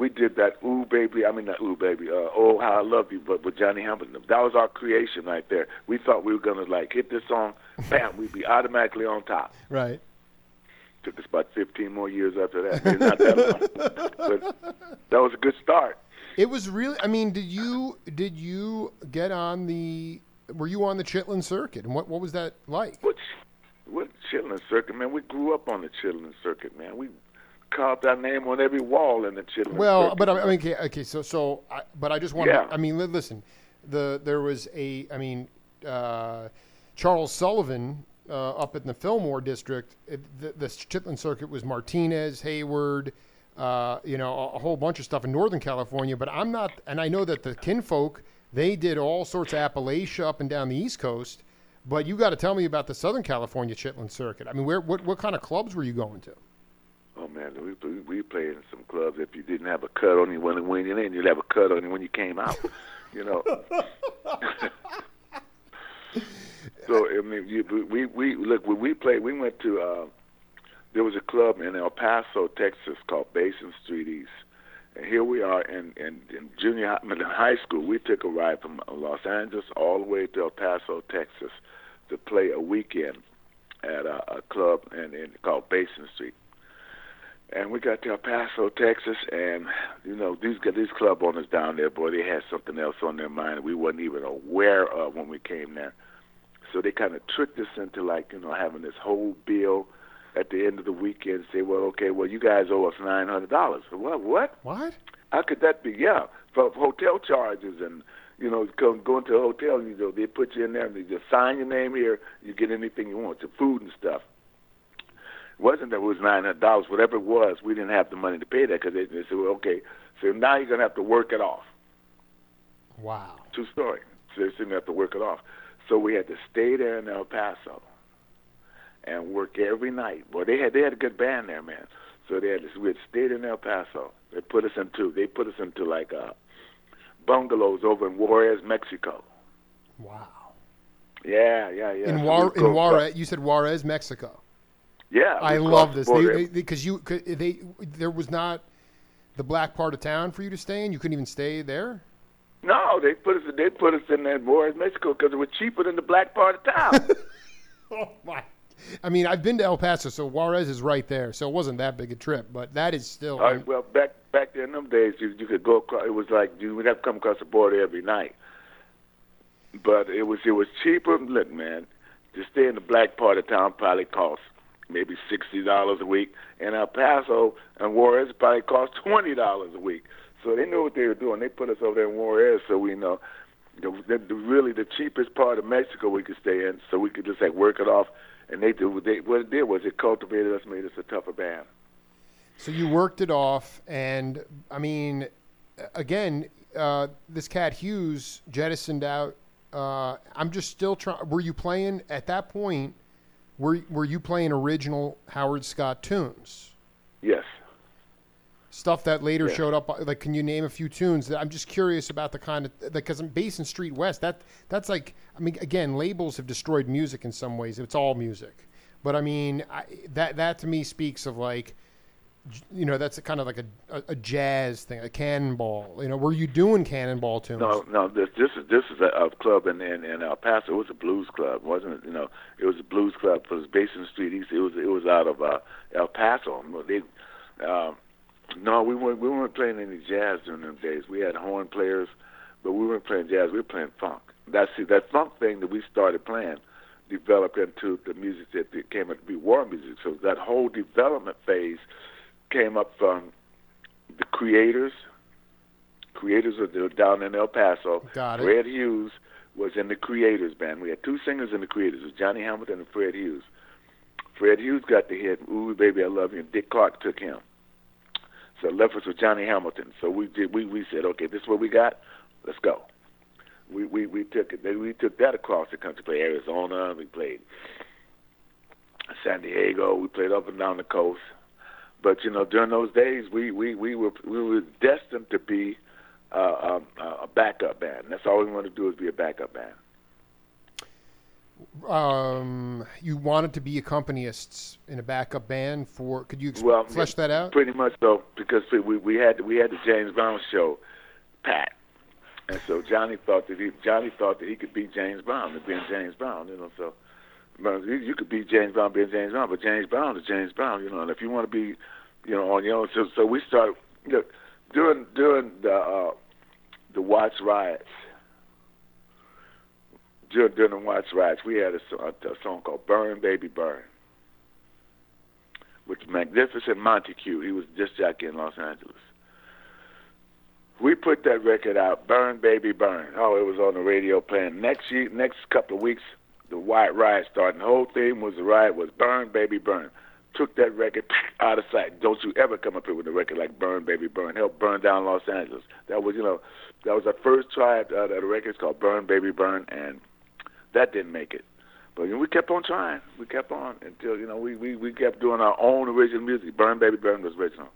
We did that "Ooh Baby," I mean not "Ooh Baby," uh, "Oh How I Love You," but with Johnny Hamilton. That was our creation right there. We thought we were gonna like hit this song, bam, we'd be automatically on top. right. Took us about 15 more years after that. That long, but that was a good start. It was really. I mean, did you did you get on the? Were you on the Chitlin circuit, and what what was that like? What, what Chitlin Circuit, man? We grew up on the Chitlin Circuit, man. We carved our name on every wall in the Chitlin Well, Circuit. but I I mean, okay, okay so so, I, but I just want Yeah. to. I mean, listen, the there was a. I mean, uh, Charles Sullivan uh, up in the Fillmore district. It, the, the Chitlin circuit was Martinez, Hayward. Uh, you know, a, a whole bunch of stuff in Northern California, but I'm not, and I know that the kinfolk they did all sorts of Appalachia up and down the East Coast. But you got to tell me about the Southern California Chitlin circuit. I mean, where what what kind of clubs were you going to? Oh man, we we, played in some clubs. If you didn't have a cut on you when you went in, you'd have a cut on you when you came out. you know. so I mean, you, we we look when we played. We went to. Uh, there was a club in El Paso, Texas, called Basin Street East. And here we are in, in, in junior high, in high school. We took a ride from Los Angeles all the way to El Paso, Texas, to play a weekend at a, a club in, in called Basin Street. And we got to El Paso, Texas, and you know these these club owners down there, boy, they had something else on their mind we wasn't even aware of when we came there. So they kind of tricked us into like you know having this whole bill, at the end of the weekend say, well, okay, well, you guys owe us nine hundred dollars. What? What? What? How could that be? Yeah, for for hotel charges and you know, go, going to a hotel, you know, they put you in there and they just sign your name here. You get anything you want, your food and stuff. Wasn't that it was nine hundred dollars, whatever it was. We didn't have the money to pay that because they, they said, well, okay, so now you're gonna have to work it off. Wow. True story. So they didn't have to work it off. So we had to stay there in El Paso and work every night. Well, they had they had a good band there, man. So they had we had stayed in El Paso. They put us into they put us into like uh, bungalows over in Juarez, Mexico. Wow. Yeah, yeah, yeah. In So Juar in Juarez, you said Juarez, Mexico. Yeah, I love this because you 'cause they there was not the black part of town for you to stay in. You couldn't even stay there. no, they put us they put us in that Juarez, Mexico, because it was cheaper than the black part of town. Oh my! I mean, I've been to El Paso, so Juarez is right there, so it wasn't that big a trip. But that is still. All right, well, back back there in them days, you you could go across. It was like you would have to come across the border every night. But it was it was cheaper. Look, man, to stay in the black part of town probably cost maybe sixty dollars a week, and El Paso and Juarez probably cost twenty dollars a week. So they knew what they were doing. They put us over there in Juarez, so we know. The, the, the really the cheapest part of Mexico we could stay in, so we could just like work it off. And they do. They, what it did was it cultivated us, made us a tougher band. So you worked it off, and I mean, again, uh, this cat Hughes jettisoned out. Uh, I'm just still trying. Were you playing at that point? Were Were you playing original Howard Scott tunes? Yes. Stuff that later Yeah. showed up. Like, can you name a few tunes? That I'm just curious about the kind of because I'm Basin Street West. That that's like. I mean, again, labels have destroyed music in some ways. It's all music, but I mean, I, that that to me speaks of like you know, that's kind of like a, a, jazz thing, a cannonball. You know, were you doing cannonball tunes? No, no. This this is this is a, a club in, in in El Paso. It was a blues club, wasn't it? You know, it was a blues club. It was Basin Street East. It was it was out of uh, El Paso. They, um, no, we weren't we weren't playing any jazz during them days. We had horn players, but we weren't playing jazz. We were playing funk. That's see that funk thing that we started playing developed into the music that that came to be war music. So that whole development phase came up from the creators. Creators were down in El Paso. Got it. Fred Hughes was in the Creators band. We had two singers in the Creators, was Johnny Hamilton and Fred Hughes. Fred Hughes got the hit, "Ooh Baby I Love You," and Dick Clark took him. So left us with Johnny Hamilton. So we did. We we said, okay, this is what we got. Let's go. We we we took it. We took that across the country. Played Arizona. We played San Diego. We played up and down the coast. But you know, during those days, we we we were we were destined to be uh, um, a backup band. That's all we wanted to do is be a backup band. Um, you wanted to be accompanists in a backup band for. Could you exp- Well, flesh that out? Pretty much so, because we we had we had the James Brown show, Pat, and so Johnny thought that he Johnny thought that he could beat James Brown, and being James Brown, you know. So, you, you could be James Brown being James Brown, but James Brown is James Brown, you know. And if you want to be, you know, on your own, so so we look during during the uh, the Watts riots. During, during the Watts riots, we had a, song- a song called "Burn Baby Burn." with Magnificent Montague. He was just jockey in Los Angeles. We put that record out, Burn Baby Burn. Oh, it was on the radio playing. Next year, next couple of weeks, the White Riot started. The whole thing was the riot was Burn Baby Burn. Took that record out of sight. Don't you ever come up here with a record like Burn Baby Burn. Help burn down Los Angeles. That was, you know, that was our first try at uh, the record. It's called Burn Baby Burn, and that didn't make it. But you know, we kept on trying. We kept on until you know we, we, we kept doing our own original music. Burn Baby Burn was original.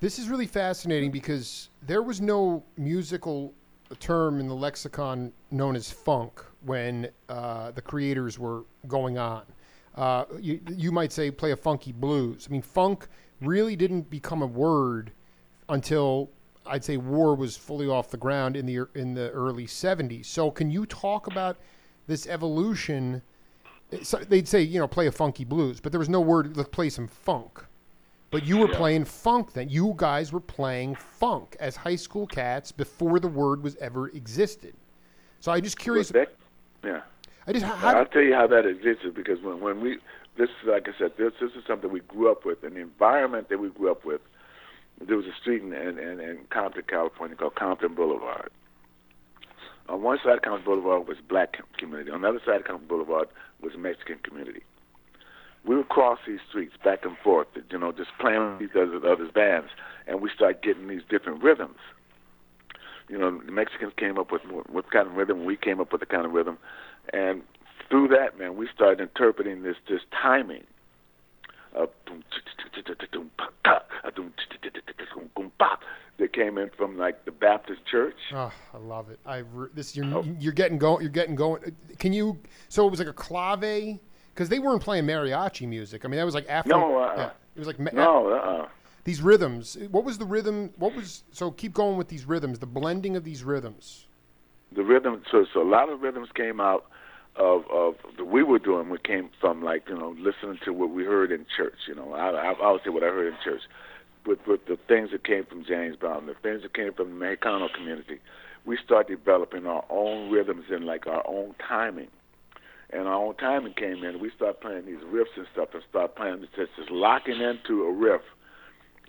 This is really fascinating because there was no musical term in the lexicon known as funk when uh, the creators were going on. Uh, you, you might say play a funky blues. I mean, funk really didn't become a word until I'd say war was fully off the ground in the in the early '70s. So, can you talk about this evolution? So they'd say, you know, play a funky blues, but there was no word. Let's play some funk. But you were Yeah. playing funk then. You guys were playing funk as high school cats before the word was ever existed. So I'm just curious. Yeah. I just how, I'll tell you how that existed because when when we this is like I said, this this is something we grew up with, and the environment that we grew up with. There was a street in in, in, Compton, California, called Compton Boulevard. On one side of Compton Boulevard was black community. On the other side of Compton Boulevard was Mexican community. We would cross these streets back and forth, you know, just playing with other others bands, and we start getting these different rhythms. You know, the Mexicans came up with what kind of rhythm, we came up with the kind of rhythm, and through that, man, we started interpreting this this timing that came in from like the Baptist church. Oh, I love it. I re- this you're you're getting going. You're getting going. Can you? So it was like a clave because they weren't playing mariachi music. I mean, that was like after. No, uh, yeah, it was like ma- No, uh-uh. These rhythms. What was the rhythm? What was so? Keep going with these rhythms. The blending of these rhythms. the rhythm. So, so a lot of rhythms came out of of that we were doing. We came from like you know listening to what we heard in church. You know, I I, would say what I heard in church, with with the things that came from James Brown, the things that came from the Mexicano community. We started developing our own rhythms and like our own timing. And our own timing came in. We started playing these riffs and stuff, and started playing just just locking into a riff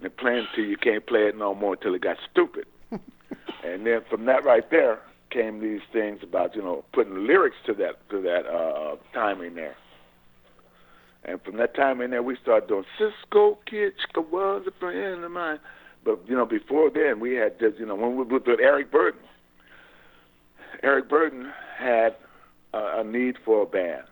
and playing till you can't play it no more until it got stupid. and then from that right there came these things about you know putting lyrics to that to that uh, timing there. And from that time in there, we started doing Cisco Kid Chica was a friend of mine. But you know, before then, we had just you know when we were with Eric Burdon. Eric Burdon had a, a need for a band,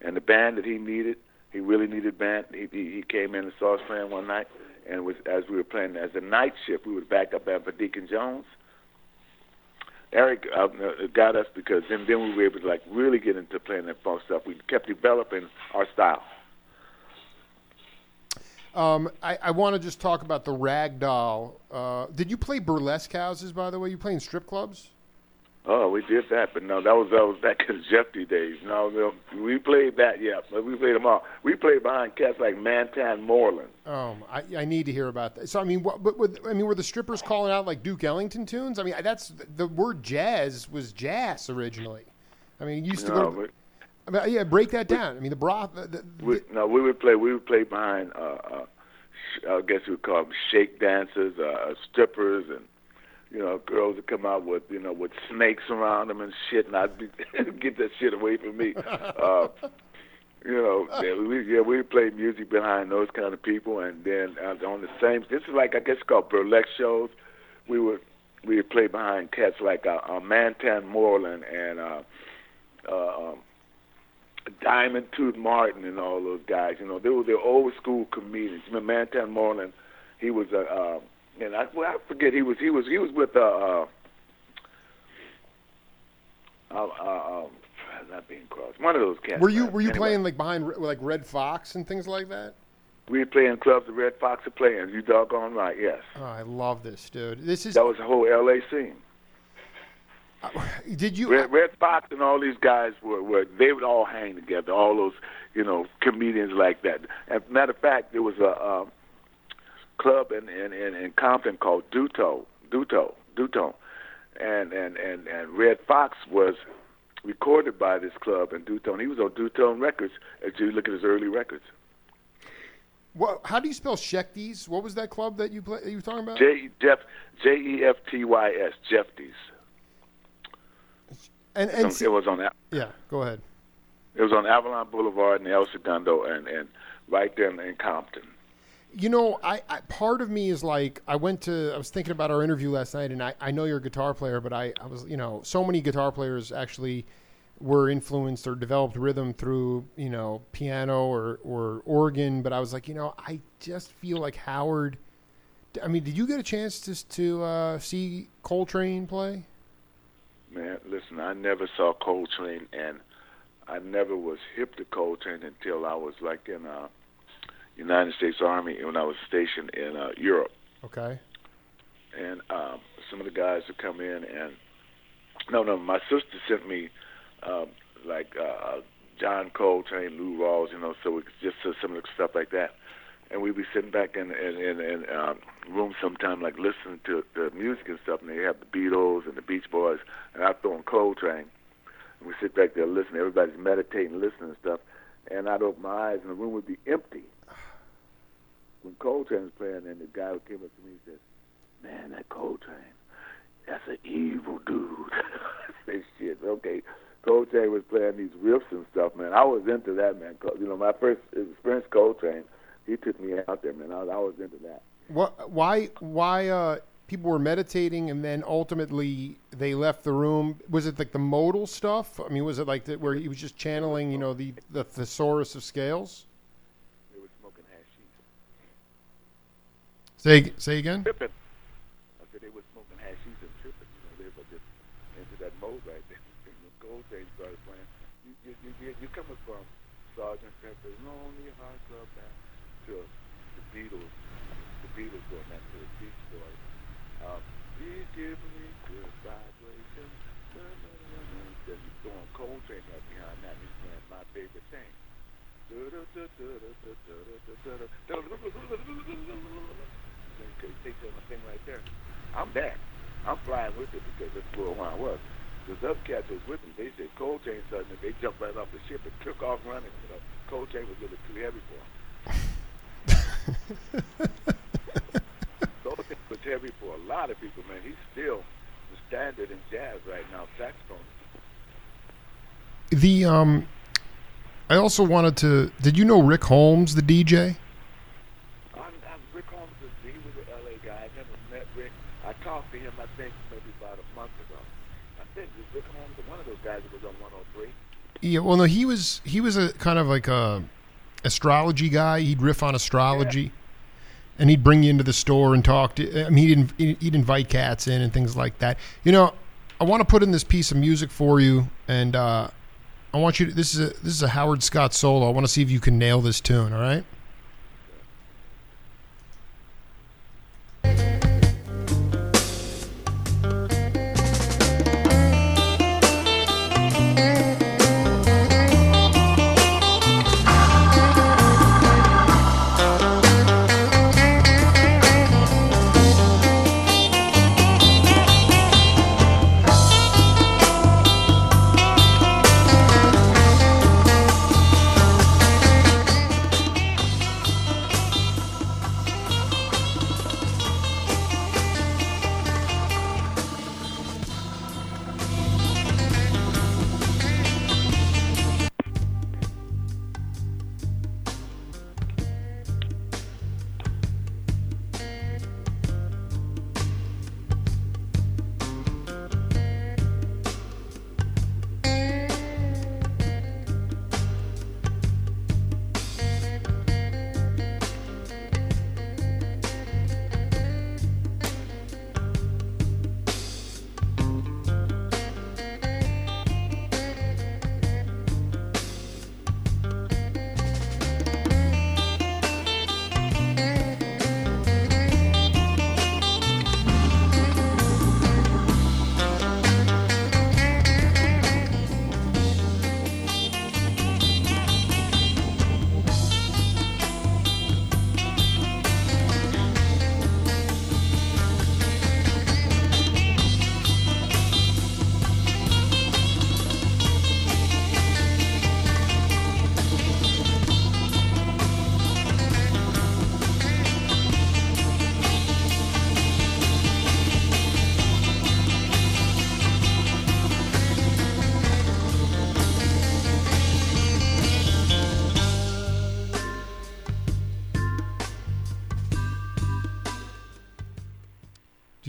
and the band that he needed, he really needed band. He he, he came in and saw us playing one night, and was as we were playing as a night shift, we was back up for Deacon Jones. Eric uh, got us because then then we were able to like really get into playing that funk stuff. We kept developing our style. Um, I, I want to just talk about the rag doll. Uh, did you play burlesque houses, by the way? You play in strip clubs? Oh, we did that, but no, that was that was back in Jeffy days. No, no, we played that, yeah, but we played them all. We played behind cats like Mantan Moreland. Um, I, I need to hear about that. So I mean, what, but with, I mean, were the strippers calling out like Duke Ellington tunes? I mean, that's the word jazz was jazz originally. I mean, you used to No, go. we, To, I mean, yeah, break that down. I mean, the broth. The, the, we, no, we would play. We would play behind. Uh, uh, I guess we would call them shake dancers, uh, strippers, and you know, girls would come out with you know with snakes around them and shit, and I'd be get that shit away from me. Uh, you know, yeah, we yeah we would play music behind those kind of people, and then uh, on the same. This is like I guess called burlesque shows. We would we would play behind cats like uh, uh, Mantan Moreland and uh, uh, um, Diamond Tooth Martin and all those guys. You know, they were the old school comedians. Know, Mantan Moreland, he was a. Uh, and I, well, I forget he was he was he was with uh, uh, uh, uh um, not being crossed. One of those cats. were you were you Anyway, playing like behind like Redd Foxx and things like that? We were playing clubs. The Redd Foxx are playing. You doggone right. Yes, Oh, I love this, dude. This is. that was the whole L.A. scene. Did you? Red, Redd Foxx and all these guys were, were they would all hang together. All those you know comedians like that. As a matter of fact, there was a um, club in, in in in Compton called Dooto Dooto Dooto, and and and and Redd Foxx was recorded by this club in Dooto. He was on Dooto Records. As you look at his early records, What, how do you spell Shechties? What was that club that you play? You were talking about? J Jeff J E F T Y S Jeffties. and and It was on that. yeah, go ahead. It was on Avalon Boulevard in El Segundo and and right there in, in Compton. You know, I, I part of me is like I went to I was thinking about our interview last night, and I, I know you're a guitar player, but I, I was you know so many guitar players actually were influenced or developed rhythm through you know piano or or organ, but I was like you know I just feel like Howard. I mean, did you get a chance to to uh, see Coltrane play? Man, listen, I never saw Coltrane, and I never was hip to Coltrane until I was like in uh, United States Army when I was stationed in uh, Europe. Okay. And um, some of the guys would come in, and no, no, my sister sent me um, like uh, John Coltrane, Lou Rawls, you know, so we could just uh, some of the stuff like that. And we'd be sitting back in in in, in um, room sometime, like listening to the music and stuff. And they have the Beatles and the Beach Boys, and I throw in Coltrane. And we sit back there listening. Everybody's meditating, listening and stuff. And I'd open my eyes, and the room would be empty. When Coltrane was playing, and the guy who came up to me and said, "Man, that Coltrane, that's an evil dude." I "Shit, okay." Coltrane was playing these riffs and stuff, man. I was into that, man. You know, my first experience Coltrane, he took me out there, man. I was, I was into that. What? Why? Why? Uh, people were meditating, and then ultimately they left the room. Was it like the modal stuff? I mean, was it like the, where he was just channeling, you know, the the thesaurus of scales? They were smoking hashish. Say say again. tripping. I said they were smoking and tripping. You know, they were just into that mode right there. And Coltrane started playing, you you you, you, coming from Sergeant Pepper's Lonely Hearts Club Band to the Beatles, the Beatles going back to the Beach Boys. Um, me good vibrations. Then throwing Coltrane right behind that. He's playing my favorite thing. Okay, take that thing right there. I'm back. I'm flying with it because that's where I was. The other cats was with me. They said Coltrane suddenly they jumped right off the ship and took off running. You know, Coltrane was a little too heavy for him. Coltrane was heavy for a lot of people, man. He's still the standard in jazz right now, saxophone. The um, I also wanted to. Did you know Rick Holmes, the DJ? I'm, I'm Rick Holmes. is- He was an LA guy. I never met Rick. I talked to him. I think maybe about a month ago. I think it was Rick Holmes, one of those guys that was on 103. Yeah. Well, no, he was he was a kind of like a astrology guy. He'd riff on astrology, and he'd bring you into the store and talk to. I mean, he'd he'd invite cats in and things like that. You know, I want to put in this piece of music for you, and uh, I want you to. This is a this is a Howard Scott solo. I want to see if you can nail this tune. All right.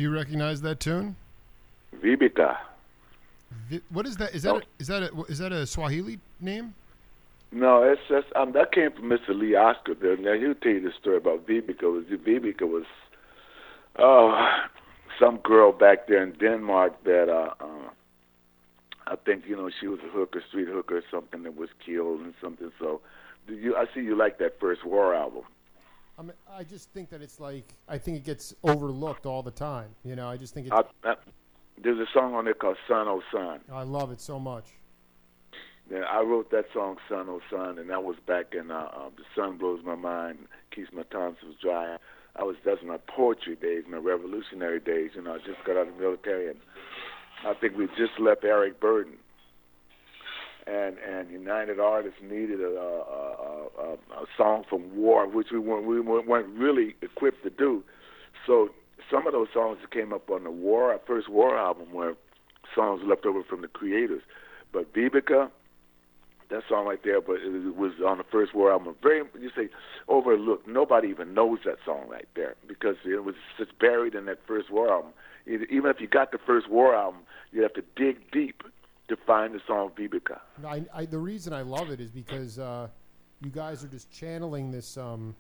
You recognize that tune? Vibika. Vi- What is that? Is that Oh. a, is that a, is that a Swahili name? No, it's just um, that came from Mr. Lee Oskar. There. Now he'll tell you the story about Vibeke. Was Vibeke was oh some girl back there in Denmark that uh, uh I think you know she was a hooker, street hooker, or something that was killed and something. So do you I see you like that first War album. I mean, I just think that it's like I think it gets overlooked all the time. You know, I just think it's. I, I, there's a song on there called Sun Oh Son. I love it so much. Yeah, I wrote that song "Sun Oh Son," and that was back in uh, uh, "The Sun Blows My Mind, Keeps My Tonsils Dry." I was that's my poetry days, my revolutionary days. You know, I just got out of the military, and I think we just left Eric Burdon. And and United Artists needed a, a, a, a, song from War, which we weren't we weren't really equipped to do. So some of those songs that came up on the War, our first War album, were songs left over from the Creators. But Vivica, that song right there, but it was on the first War album. Very, you say overlooked. Nobody even knows that song right there because it was just buried in that first War album. Even if you got the first War album, you have to dig deep to find the song Vivica. I, I, the reason I love it is because uh, you guys are just channeling this. Um,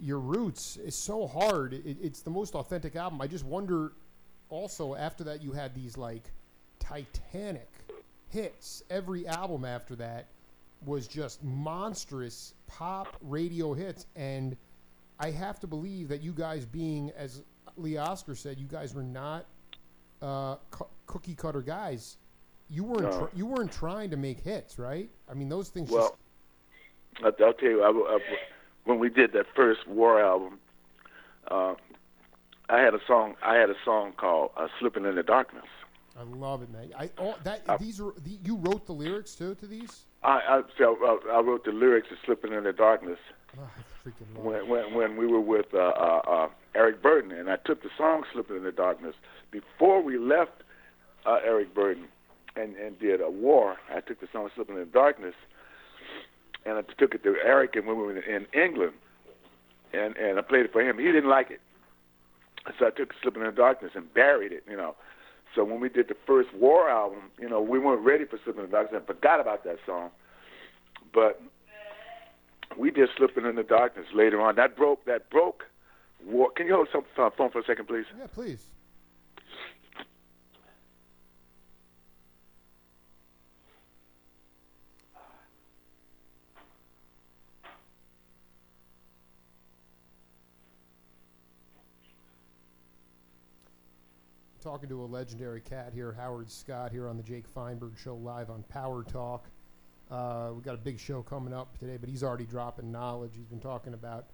your roots is so hard. It, it's the most authentic album. I just wonder. Also, after that, you had these like titanic hits. Every album after that was just monstrous pop radio hits, and I have to believe that you guys, being as Lee Oskar said, you guys were not uh, cu- cookie cutter guys. You weren't. No. Tr- you weren't trying to make hits, right? I mean, those things. Well, I'll, I'll tell you, I, I, when we did that first War album, uh, I had a song. I had a song called uh, "Slipping in the Darkness." I love it, man. I all that. Uh, these are the, you wrote the lyrics too to these. I I, uh, I wrote the lyrics to "Slipping in the Darkness" Oh, I freaking love it. when when, when we were with uh, uh, uh, Eric Burdon, and I took the song "Slipping in the Darkness" before we left uh, Eric Burdon and and did a war. I took the song "Slipping in the Darkness," and I took it to Eric, and when we were in England, and and I played it for him. He didn't like it, so I took "Slipping in the Darkness" and buried it. You know. So when we did the first War album, you know, we weren't ready for "Slipping in the Darkness" and forgot about that song. But we did "Slipping in the Darkness" later on. That broke. That broke. War. Can you hold some uh, phone for a second, please? Yeah, please. Talking to a legendary cat here, Howard Scott, here on the Jake Feinberg Show, live on Power Talk. Uh, we got a big show coming up today, but he's already dropping knowledge. He's been talking about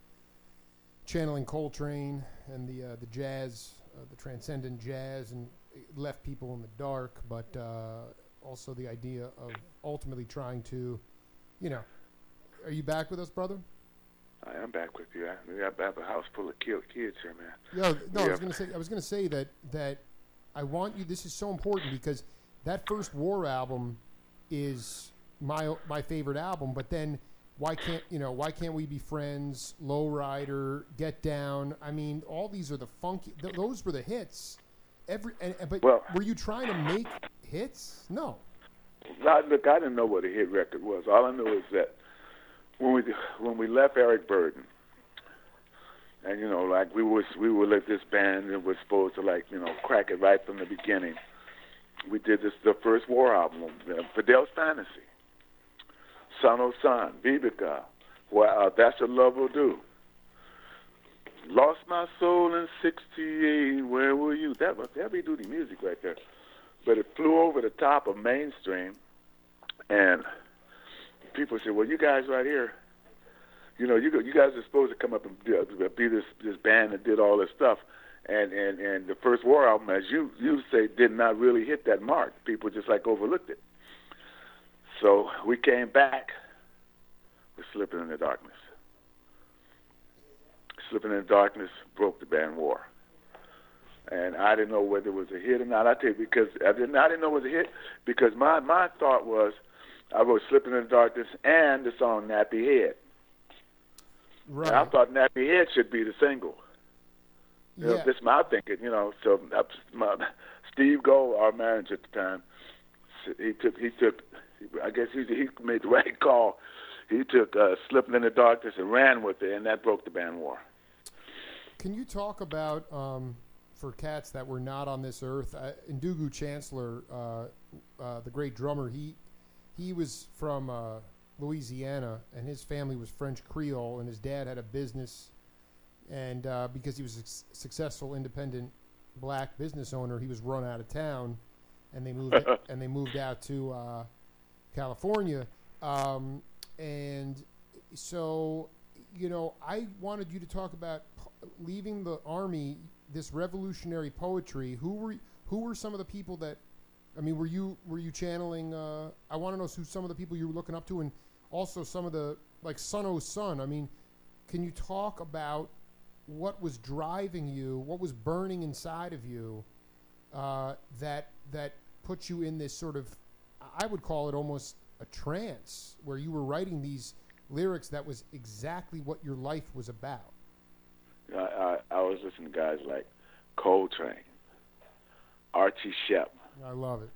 channeling Coltrane and the uh, the jazz, uh, the transcendent jazz, and left people in the dark. But uh, also the idea of ultimately trying to, you know, are you back with us, brother? I am back with you. I, we got I have a house full of ki- kids here, man. No, no. I was gonna say. I was gonna say that that I want you. This is so important because that first War album is my my favorite album. But then, why can't you know? Why can't we be friends? Lowrider, Get Down. I mean, all these are the funky. Th- those were the hits. Every and, and- but Well- were you trying to make hits? No. I, look, I didn't know what a hit record was. All I knew is that when we when we left Eric Burdon, and you know, like we was we were like this band and was supposed to like you know crack it right from the beginning. We did this the first War album, uh, Fidel's Fantasy, Son of Son, Vivica, well, uh, That's What Love Will Do. Lost my soul in '68. Where were you? That was heavy duty music right there but it flew over the top of mainstream, and people said, "Well, you guys right here, you know, you you guys are supposed to come up and uh, be this this band that did all this stuff." And and and the first War album, as you you say, did not really hit that mark. People just like overlooked it. So we came back with "Slipping in the Darkness." "Slipping in the Darkness" broke the band War and I didn't know whether it was a hit or not. I tell you because I didn't I didn't know it was a hit because my my thought was I wrote "Slipping in the Darkness" and the song "Nappy Head." Right. And I thought "Nappy Head" should be the single. You know, yeah. is my thinking. You know, so my, Steve Gold, our manager at the time, he took he took. I guess he he made the right call. He took uh, "Slipping in the Darkness" and ran with it, and that broke the band war. Can you talk about um, for cats that were not on this earth? Uh, Ndugu Chancler, uh, uh, the great drummer, he he was from uh, Louisiana, and his family was French Creole, and his dad had a business, and uh, because he was a s- successful independent black business owner, he was run out of town, and they moved and they moved out to uh, California, um, and so you know, I wanted you to talk about leaving the army, this revolutionary poetry. Who were who were some of the people that I mean, were you were you channeling? Uh, I want to know who some of the people you were looking up to, and also some of the like Sun O Sun. I mean, can you talk about what was driving you? What was burning inside of you uh, that that put you in this sort of? I would call it almost a trance, where you were writing these lyrics that was exactly what your life was about. I, I, I was listening to guys like Coltrane, Archie Shepp, I love it.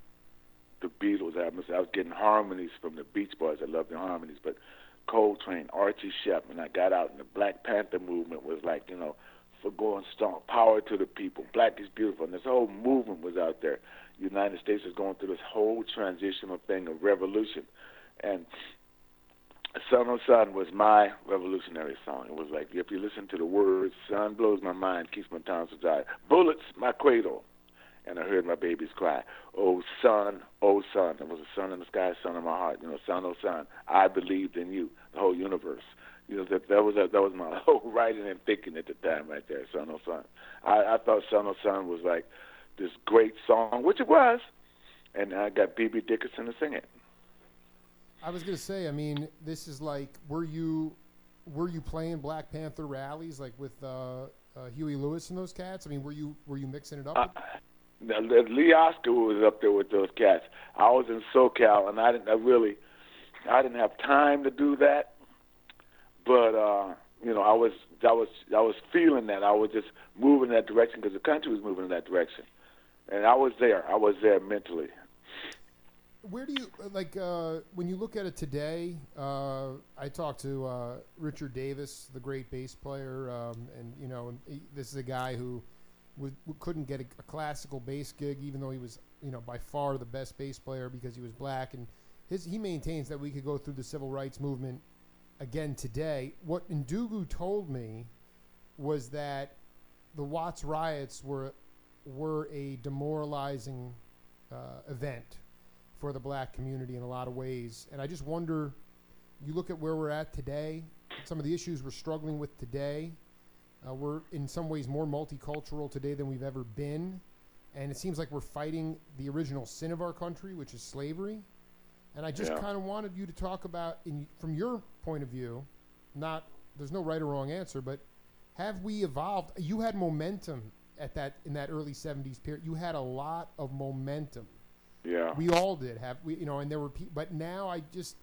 The Beatles. Was, I was getting harmonies from the Beach Boys. I love the harmonies, but Coltrane, Archie Shepp, and I got out, and the Black Panther movement was like, you know, for going strong, power to the people, black is beautiful, and this whole movement was out there. United States was going through this whole transitional thing of revolution, and Son O Son was my revolutionary song. It was like if you listen to the words, "Sun blows my mind, keeps my tongue so dry." Bullets, my cradle, and I heard my babies cry. Oh son, oh son, there was a sun in the sky, sun in my heart. You know, son, oh son, I believed in you, the whole universe. You know that that was that was my whole writing and thinking at the time right there, son, oh son. I, I thought son, oh son was like this great song, which it was, and I got B.B. Dickerson to sing it. I was gonna say, I mean, this is like, were you, were you playing Black Panther rallies like with uh, uh, Huey Lewis and those cats? I mean, were you were you mixing it up? Uh, now, Lee Oskar was up there with those cats. I was in SoCal, and I didn't I really, I didn't have time to do that. But uh, you know, I was I was I was feeling that I was just moving in that direction because the country was moving in that direction, and I was there. I was there mentally. Where do you like uh, when you look at it today? Uh, I talked to uh, Richard Davis, the great bass player, um, and you know, this is a guy who would, couldn't get a, a classical bass gig, even though he was, you know, by far the best bass player because he was black. And his he maintains that we could go through the civil rights movement again today. What Ndugu told me was that the Watts riots were were a demoralizing uh, event for the black community in a lot of ways. And I just wonder, you look at where we're at today, some of the issues we're struggling with today. Uh, we're in some ways more multicultural today than we've ever been. And it seems like we're fighting the original sin of our country, which is slavery. And I just Yeah. kind of wanted you to talk about, in, from your point of view, not there's no right or wrong answer, but have we evolved? You had momentum at that in that early '70s period. You had a lot of momentum. Yeah. We all did have we, you know, and there were people. But now I just,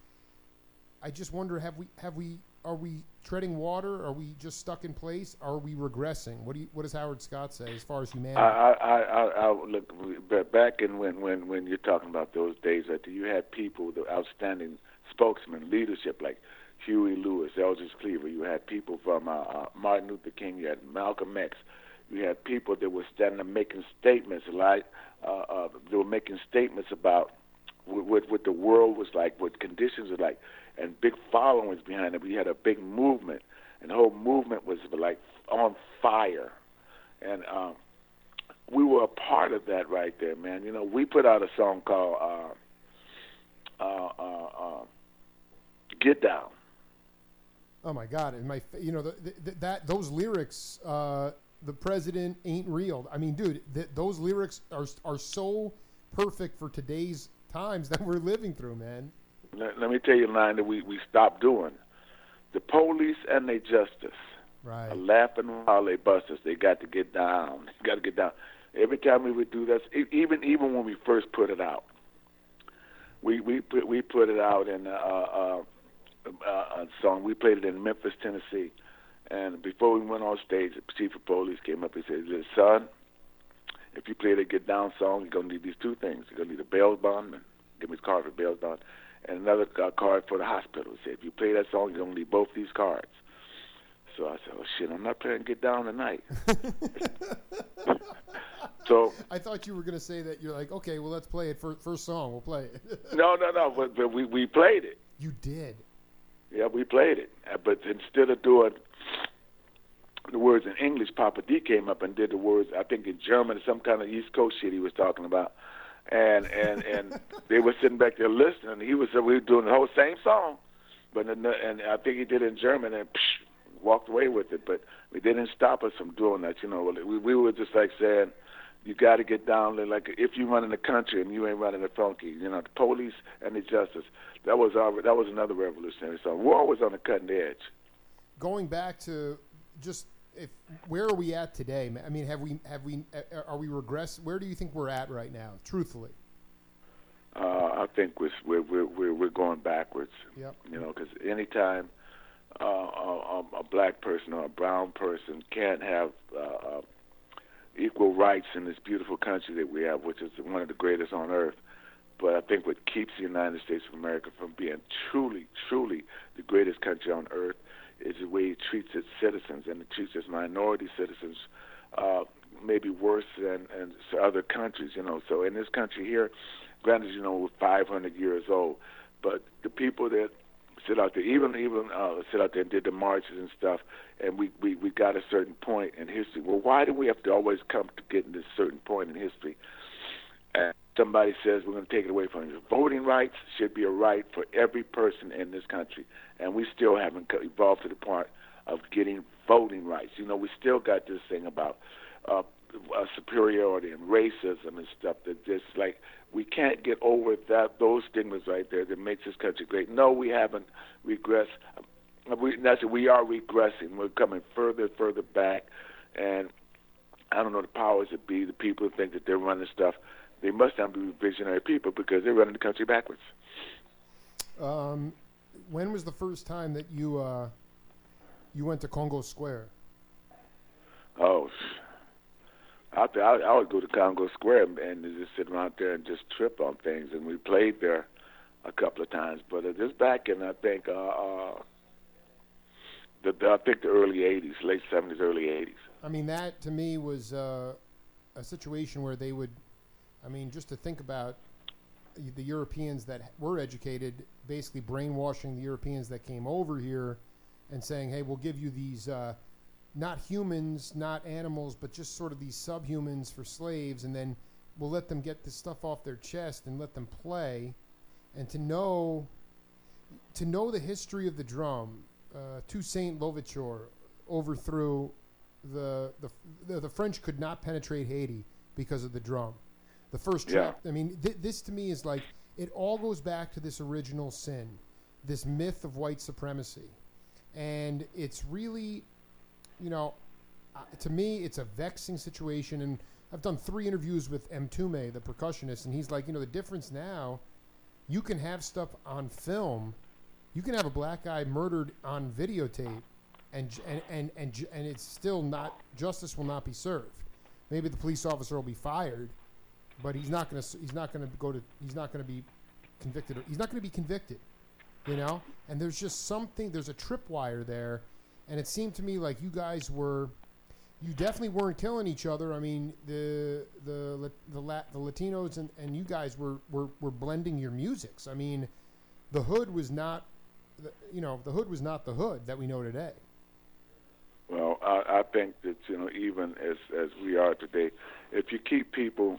I just wonder: have we, have we, are we treading water? Are we just stuck in place? Are we regressing? What do you, what does Howard Scott say as far as humanity? I, I, I, I look back in when, when, when you're talking about those days. There, you had people, the outstanding spokesmen, leadership like Huey Lewis, Eldridge Cleaver. You had people from uh, uh, Martin Luther King. You had Malcolm X. You had people that were standing up making statements like uh, uh, they were making statements about what, what, what the world was like, what conditions were like, and big followings behind it. We had a big movement, and the whole movement was like on fire. And um, we were a part of that right there, man. You know, we put out a song called uh, uh, uh, uh, "Get Down." oh my God! And my, you know, the, the, that those lyrics, uh, the president ain't real. I mean, dude, th- those lyrics are are so perfect for today's times that we're living through, man. Let, let me tell you a line that we we stopped doing. The police and their justice Right. are laughing while they bust us. They got to get down. Got to get down. Every time we would do this, even even when we first put it out, we we put we put it out in uh, uh, uh, a song. We played it in Memphis, Tennessee, and before we went on stage, the chief of police came up and said, "Listen, son, if you play the Get Down song, you're gonna need these two things. You're gonna need a bail bond. and Give me a card for bail bond, and another card for the hospital." He said, "If you play that song, you're gonna need both these cards." So I said, "Oh shit, I'm not playing Get Down tonight." so I thought you were gonna say that you're like, okay, well, let's play it. First, first song, we'll play it. no, no, no, but, but we we played it. you did. Yeah, we played it. Uh, But instead of doing the words in English, Papa Dee came up and did the words, I think in German, some kind of East Coast shit he was talking about. And and and they were sitting back there listening. He was we were doing the whole same song, but the, and I think he did it in German and psh, walked away with it. But it didn't stop us from doing that. You know, we we were just like saying, you got to get down there. Like if you run in the country and you ain't running the funky, you know, the police and the justice. That was our, that was another revolutionary song. We're always on the cutting edge. Going back to just if where are we at today? I mean, have we have we uh, are we regress? Where do you think we're at right now? Truthfully, Uh, I think we're we're we're we're, going backwards. Yep. You know, because anytime uh, a, a- a black person or a brown person can't have uh, uh, equal rights in this beautiful country that we have, which is one of the greatest on earth. But I think what keeps the United States of America from being truly, truly the greatest country on earth is the way it treats its citizens and it treats its minority citizens uh, maybe worse than in other countries. You know, so in this country here, granted, you know, we're 500 years old, but the people that sit out there, even even uh, sit out there and did the marches and stuff, and we, we we got a certain point in history. Well, why do we have to always come to getting this certain point in history? And somebody says we're going to take it away from you. Voting rights should be a right for every person in this country, and we still haven't evolved to the point of getting voting rights. You know, we still got this thing about uh, uh, superiority and racism and stuff that just like we can't get over that those stigmas right there that makes this country great. No, we haven't regressed. Uh, We, that's we are regressing. We're coming further and further back, and I don't know the powers that be, the people who think that they're running stuff. They must not be visionary people because they're running the country backwards. um, when was the first time that you uh, you went to Congo Square? Oh, there, I, I would go to Congo Square and, and just sit around there and just trip on things. And we played there a couple of times, but uh, just back in I think uh, uh, the, the I think the early '80s, late '70s, early '80s. I mean, that to me was uh, a situation where they would, I mean, just to think about the Europeans that were educated, basically brainwashing the Europeans that came over here and saying, hey, we'll give you these uh, not humans, not animals, but just sort of these subhumans for slaves, and then we'll let them get this stuff off their chest and let them play. And to know, to know the history of the drum, uh, Toussaint Louverture overthrew the, the the the French could not penetrate Haiti because of the drum. The first Yeah. trap. I mean, th- this to me is like it all goes back to this original sin, this myth of white supremacy, and it's really, you know, uh, to me, it's a vexing situation. And I've done three interviews with Mtume, the percussionist, and he's like, you know, the difference now, you can have stuff on film, you can have a black guy murdered on videotape, and and and and, and it's still not justice will not be served. Maybe the police officer will be fired, but he's not going to he's not going to go to he's not going to be convicted. He's not going to be convicted, you know. And there's just something. There's a tripwire there, and it seemed to me like you guys were. You definitely weren't killing each other. I mean, the the the, La- the Latinos and, and you guys were, were, were blending your musics. I mean, the hood was not, the, you know, the hood was not the hood that we know today. Well, I, I think that you know, even as as we are today, if you keep people,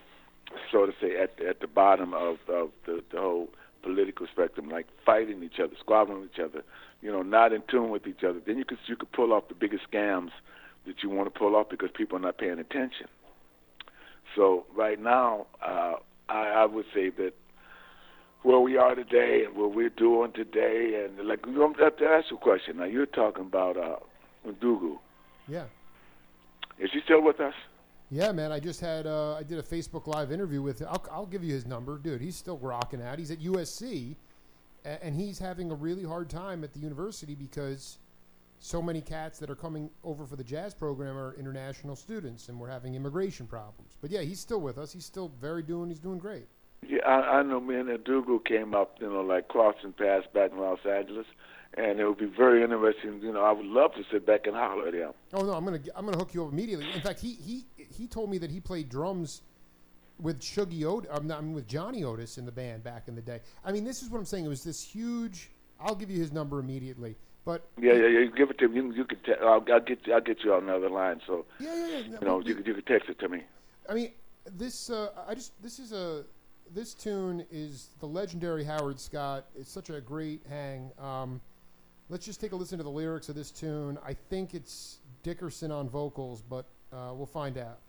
so to say, at at the bottom of of the, the whole political spectrum, like fighting each other, squabbling with each other, you know, not in tune with each other, then you could you could pull off the biggest scams that you want to pull off because people are not paying attention. So right now, uh, I, I would say that where we are today and what we're doing today, and like I'm going to ask you a question. Now you're talking about uh, Ndugu. Yeah. Is she still with us? Yeah, man. I just had uh, I did a Facebook Live interview with. I'll, I'll give you his number, dude. He's still rocking out. He's at USC, and he's having a really hard time at the university because so many cats that are coming over for the jazz program are international students, and we're having immigration problems. But yeah, he's still with us. He's still very doing. He's doing great. Yeah, I, I know. Me and came up, you know, like crossing paths back in Los Angeles, and it would be very interesting. You know, I would love to sit back and holler at him. Oh no, I'm gonna I'm gonna hook you up immediately. In fact, he he he told me that he played drums with Shuggie Otis, I'm not, I mean, with Johnny Otis in the band back in the day. I mean, this is what I'm saying. It was this huge. I'll give you his number immediately. But Yeah, yeah, yeah. Give it to me. You, you can. Te- I'll, I'll get. You, I'll get you on another line. So yeah, yeah, yeah. you know, we- you can you can text it to me. I mean, this. Uh, I just. This is a. This tune is the legendary Howard Scott. It's such a great hang. Um, let's just take a listen to the lyrics of this tune. I think it's Dickerson on vocals, but uh, we'll find out.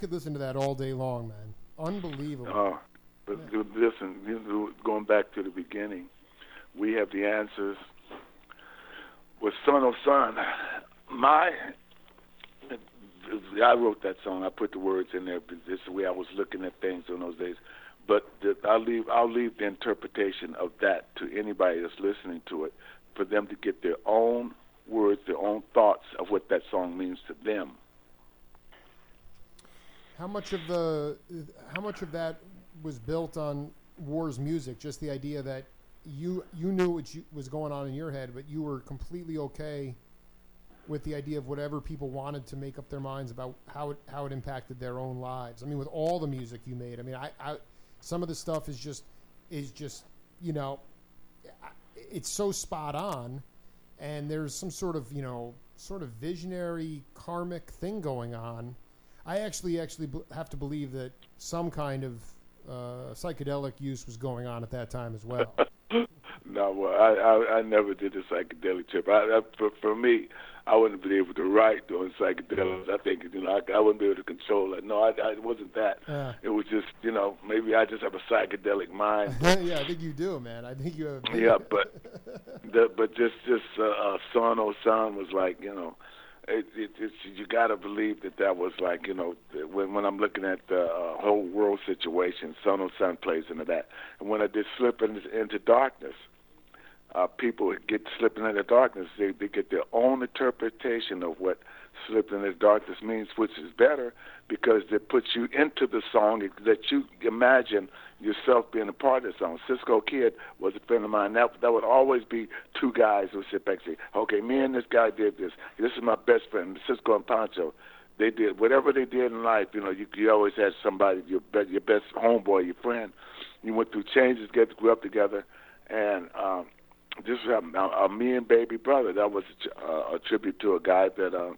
Could listen to that all day long, man. Unbelievable. Uh, but listen, you know, going back to the beginning, we have the answers. With Son of Son, my I wrote that song. I put the words in there. This is the way I was looking at things in those days. But the, I'll leave I'll leave the interpretation of that to anybody that's listening to it, for them to get their own words, their own thoughts of what that song means to them. How much of the how much of that was built on War's music? Just the idea that you you knew what you, was going on in your head, but you were completely okay with the idea of whatever people wanted to make up their minds about how it how it impacted their own lives. I mean, with all the music you made, I mean, I, I some of the stuff is just is just you know, it's so spot on, and there's some sort of you know sort of visionary karmic thing going on. I actually actually b- have to believe that some kind of uh, psychedelic use was going on at that time as well. No, well, I, I I never did a psychedelic trip. I, I for, for me, I wouldn't be able to write doing psychedelics. I think you know I, I wouldn't be able to control it. No, I, I it wasn't that. Yeah. It was just you know maybe I just have a psychedelic mind. yeah, I think you do, man. I think you have. yeah, but the, but just just uh, uh, son oh son was like you know. It, it, it's you got to believe that that was like you know when when I'm looking at the uh, whole world situation, son oh Sun plays into that, and when I did slip in, into darkness, uh, people get slipping into darkness. They, they get their own interpretation of what slipping into darkness means, which is better because it puts you into the song that you imagine yourself being a part of song. Cisco Kid was a friend of mine. That that would always be two guys who sit back and say, "Okay, me and this guy did this. This is my best friend, Cisco and Pancho." They did whatever they did in life. You know, you you always had somebody your be- your best homeboy, your friend. You went through changes, get grew up together, and um, this was a, me and baby brother. That was a, a tribute to a guy that uh,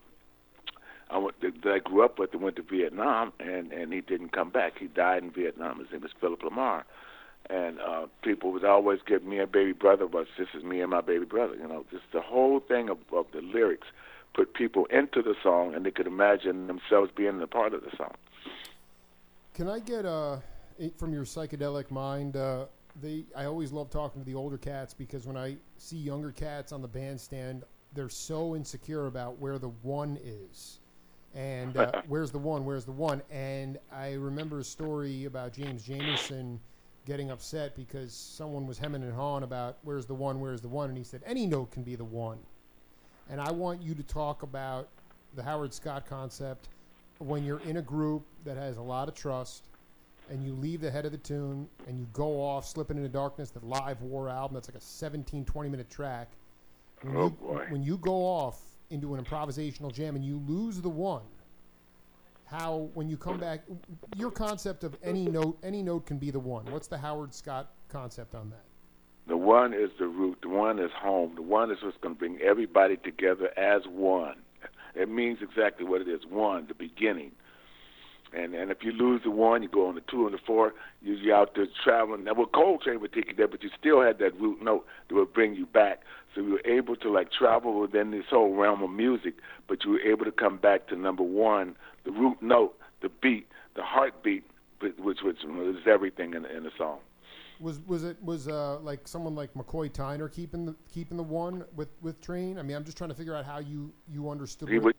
I went, that I grew up with and went to Vietnam, and and he didn't come back. He died in Vietnam. His name was Philip Lamar, and uh, people would always give me and baby brother, but this is me and my baby brother. You know, just the whole thing of, of the lyrics put people into the song, and they could imagine themselves being a part of the song. Can I get uh, from your psychedelic mind? Uh, they, I always love talking to the older cats because when I see younger cats on the bandstand, they're so insecure about where the one is, and uh, where's the one, where's the one. And I remember a story about James Jamerson getting upset because someone was hemming and hawing about where's the one, where's the one, and he said any note can be the one. And I want you to talk about the Howard Scott concept when you're in a group that has a lot of trust and you leave the head of the tune and you go off slipping into darkness that live war album that's like a 17 20 minute track when, Oh, you, boy. when you go off into an improvisational jam and you lose the one how when you come back your concept of any note any note can be the one what's the howard scott concept on that The one is the root. The one is home. The one is what's going to bring everybody together as one. It means exactly what it is. One, the beginning. And and if you lose the one, you go on the two and the four. You, you're out there traveling. Now, well, Coltrane would take you there, but you still had that root note that would bring you back. So you were able to like travel within this whole realm of music, but you were able to come back to number one, the root note, the beat, the heartbeat, which is everything in, in the song. was was it was uh like someone like mccoy tyner keeping the keeping the one with with Trane i mean i'm just trying to figure out how you you understood He would,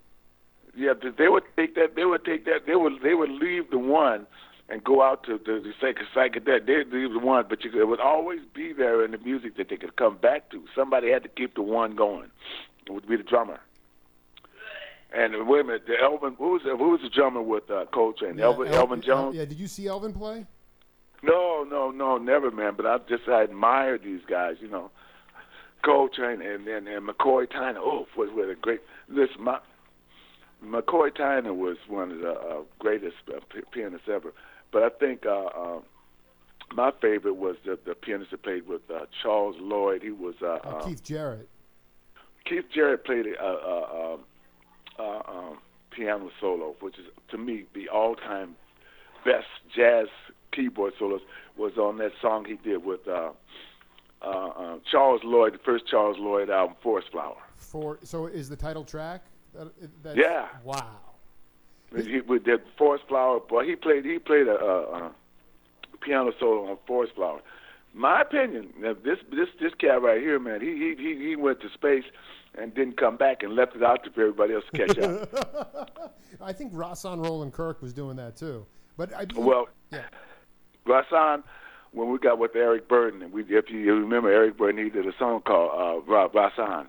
yeah, they would take that. They would take that. They would they would leave the one and go out to the, the psych psychedelic. They would leave the one, but you, it would always be there in the music that they could come back to. Somebody had to keep the one going. It would be the drummer. And wait a minute, the Elvin. Who was the, who was the drummer with uh, Coltrane? Yeah, Elvin, El- Elvin Jones. yeah did you see elvin play No, no, no, never, man. But I just I admire these guys, you know, Coltrane and and, and McCoy Tyner. Oh, was what a great. Listen, my McCoy Tyner was one of the uh, greatest uh, p- pianists ever. But I think uh, uh, my favorite was the the pianist that played with uh, Charles Lloyd. He was uh, uh, um, keith jarrett Keith Jarrett played a, a, a, a, um, piano solo, which is to me the all-time best jazz keyboard solos. Was on that song he did with uh, uh, uh, Charles Lloyd, the first Charles Lloyd album, Forest Flower. for so is the title track that, that's, Yeah. wow He with that Forest Flower. Boy, he played he played a, a, a piano solo on Forest Flower. My opinion, this this this cat right here, man, he he he he went to space and didn't come back and left it out for everybody else to catch up. I think Rahsaan Roland Kirk was doing that too. But I well, yeah. Rahsaan, when we got with Eric Burdon, and we if you remember Eric Burdon, he did a song called uh, Rahsaan.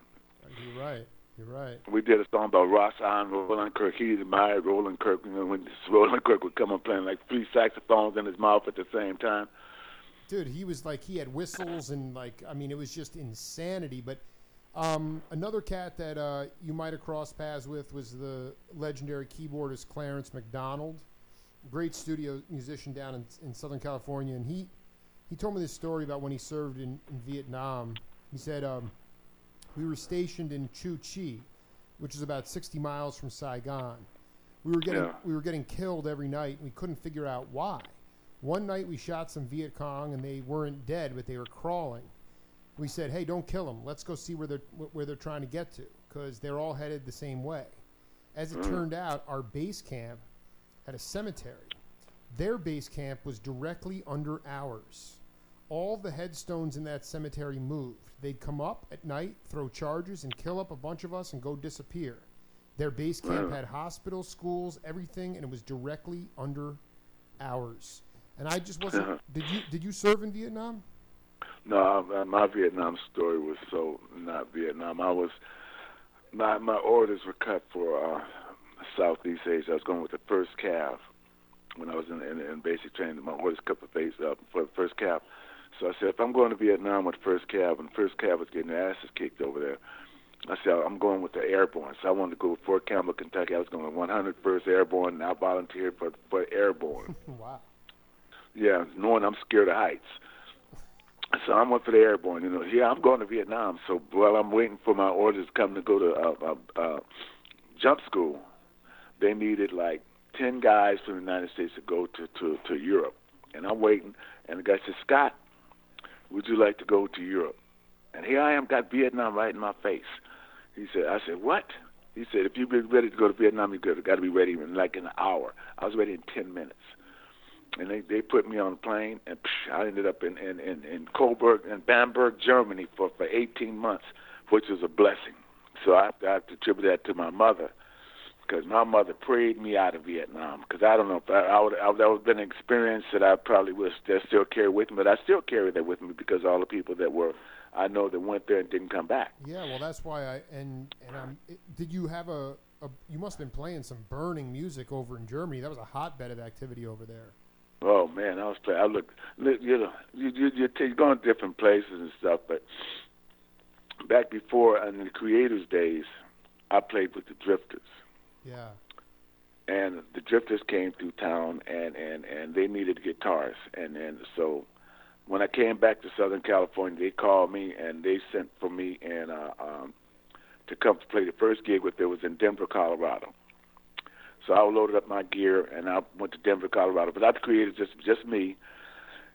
You're right. You're right. We did a song about Rahsaan Roland Kirk. He admired Roland Kirk. You know, when Roland Kirk would come and playing like three saxophones in his mouth at the same time. Dude, he was like he had whistles and like I mean it was just insanity. But um, another cat that uh, you might have crossed paths with was the legendary keyboardist Clarence McDonald, great studio musician down in, in Southern California, and he he told me this story about when he served in, in Vietnam. He said um, we were stationed in Cu Chi, which is about 60 miles from Saigon. We were getting Yeah. we were getting killed every night. and We couldn't figure out why. One night we shot some Viet Cong and they weren't dead, but they were crawling. We said, "Hey, don't kill them. Let's go see where they're where they're trying to get to, because they're all headed the same way." As it hmm. turned out, our base camp had a cemetery. Their base camp was directly under ours. All the headstones in that cemetery moved. They'd come up at night, throw charges, and kill up a bunch of us and go disappear. Their base camp had hospitals, schools, everything, and it was directly under ours. And I just wasn't. Did you did you serve in Vietnam? No, uh, my Vietnam story was so not Vietnam. I was my my orders were cut for uh, Southeast Asia. I was going with the first Cav when I was in, in, in basic training. My orders cut for face uh, for the first Cav. So I said, if I'm going to Vietnam with first Cav, and first Cav was getting their asses kicked over there, I said I'm going with the airborne. So I wanted to go with Fort Campbell, Kentucky. I was going with 101st Airborne, and I volunteered for for airborne. wow. Yeah, knowing I'm scared of heights. So I went for the airborne. You know, yeah, I'm going to Vietnam. So while I'm waiting for my orders to come to go to uh, uh, uh, jump school, they needed like ten guys from the United States to go to to to Europe, and I'm waiting. And the guy said, Scott, would you like to go to Europe? And here I am, got Vietnam right in my face. He said, I said, what? He said, if been ready to go to Vietnam, you've got to be ready in like an hour. I was ready in ten minutes and they they put me on a plane, and psh, I ended up in in in, in Coburg and Bamberg, Germany for for 18 months, which was a blessing. So I, I have to attribute that to my mother, because my mother prayed me out of Vietnam. Because I don't know if I, I would I, that would have been an experience that I probably would still still carry with me, but I still carry that with me because all the people that were I know that went there and didn't come back. Yeah, well, that's why I and and I'm. Did you have a, a? You must have been playing some burning music over in Germany. That was a hotbed of activity over there. Oh man, I was playing. I look, you know, you you you take going to different places and stuff, but back before in the Creators days, I played with the Drifters, Yeah. and the Drifters came through town, and and and they needed guitars, and and so when I came back to Southern California, they called me and they sent for me and uh, um, to come to play the first gig with them was in Denver, Colorado. So I loaded up my gear and I went to Denver, Colorado. But I created just just me,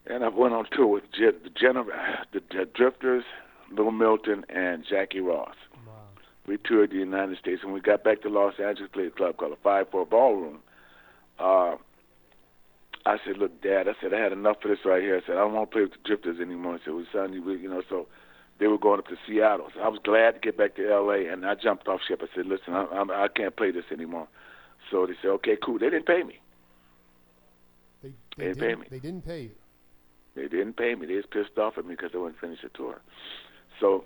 and I went on tour with the, Gen- the, the Drifters, Little Milton, and Jackie Ross. We toured the United States. and we got back to Los Angeles, played a club called the Five Four Ballroom. Uh, I said, "Look, Dad," I said, "I had enough of this right here." I said, "I don't want to play with the Drifters anymore." I said, "Well, son, you, you know." So they were going up to Seattle. So I was glad to get back to L.A. and I jumped off ship. I said, "Listen, I, I'm, I can't play this anymore." So they said, "Okay, cool." They didn't pay me. They They they, didn't pay me. they didn't pay you. They didn't pay me. They was pissed off at me because I wouldn't finish the tour. So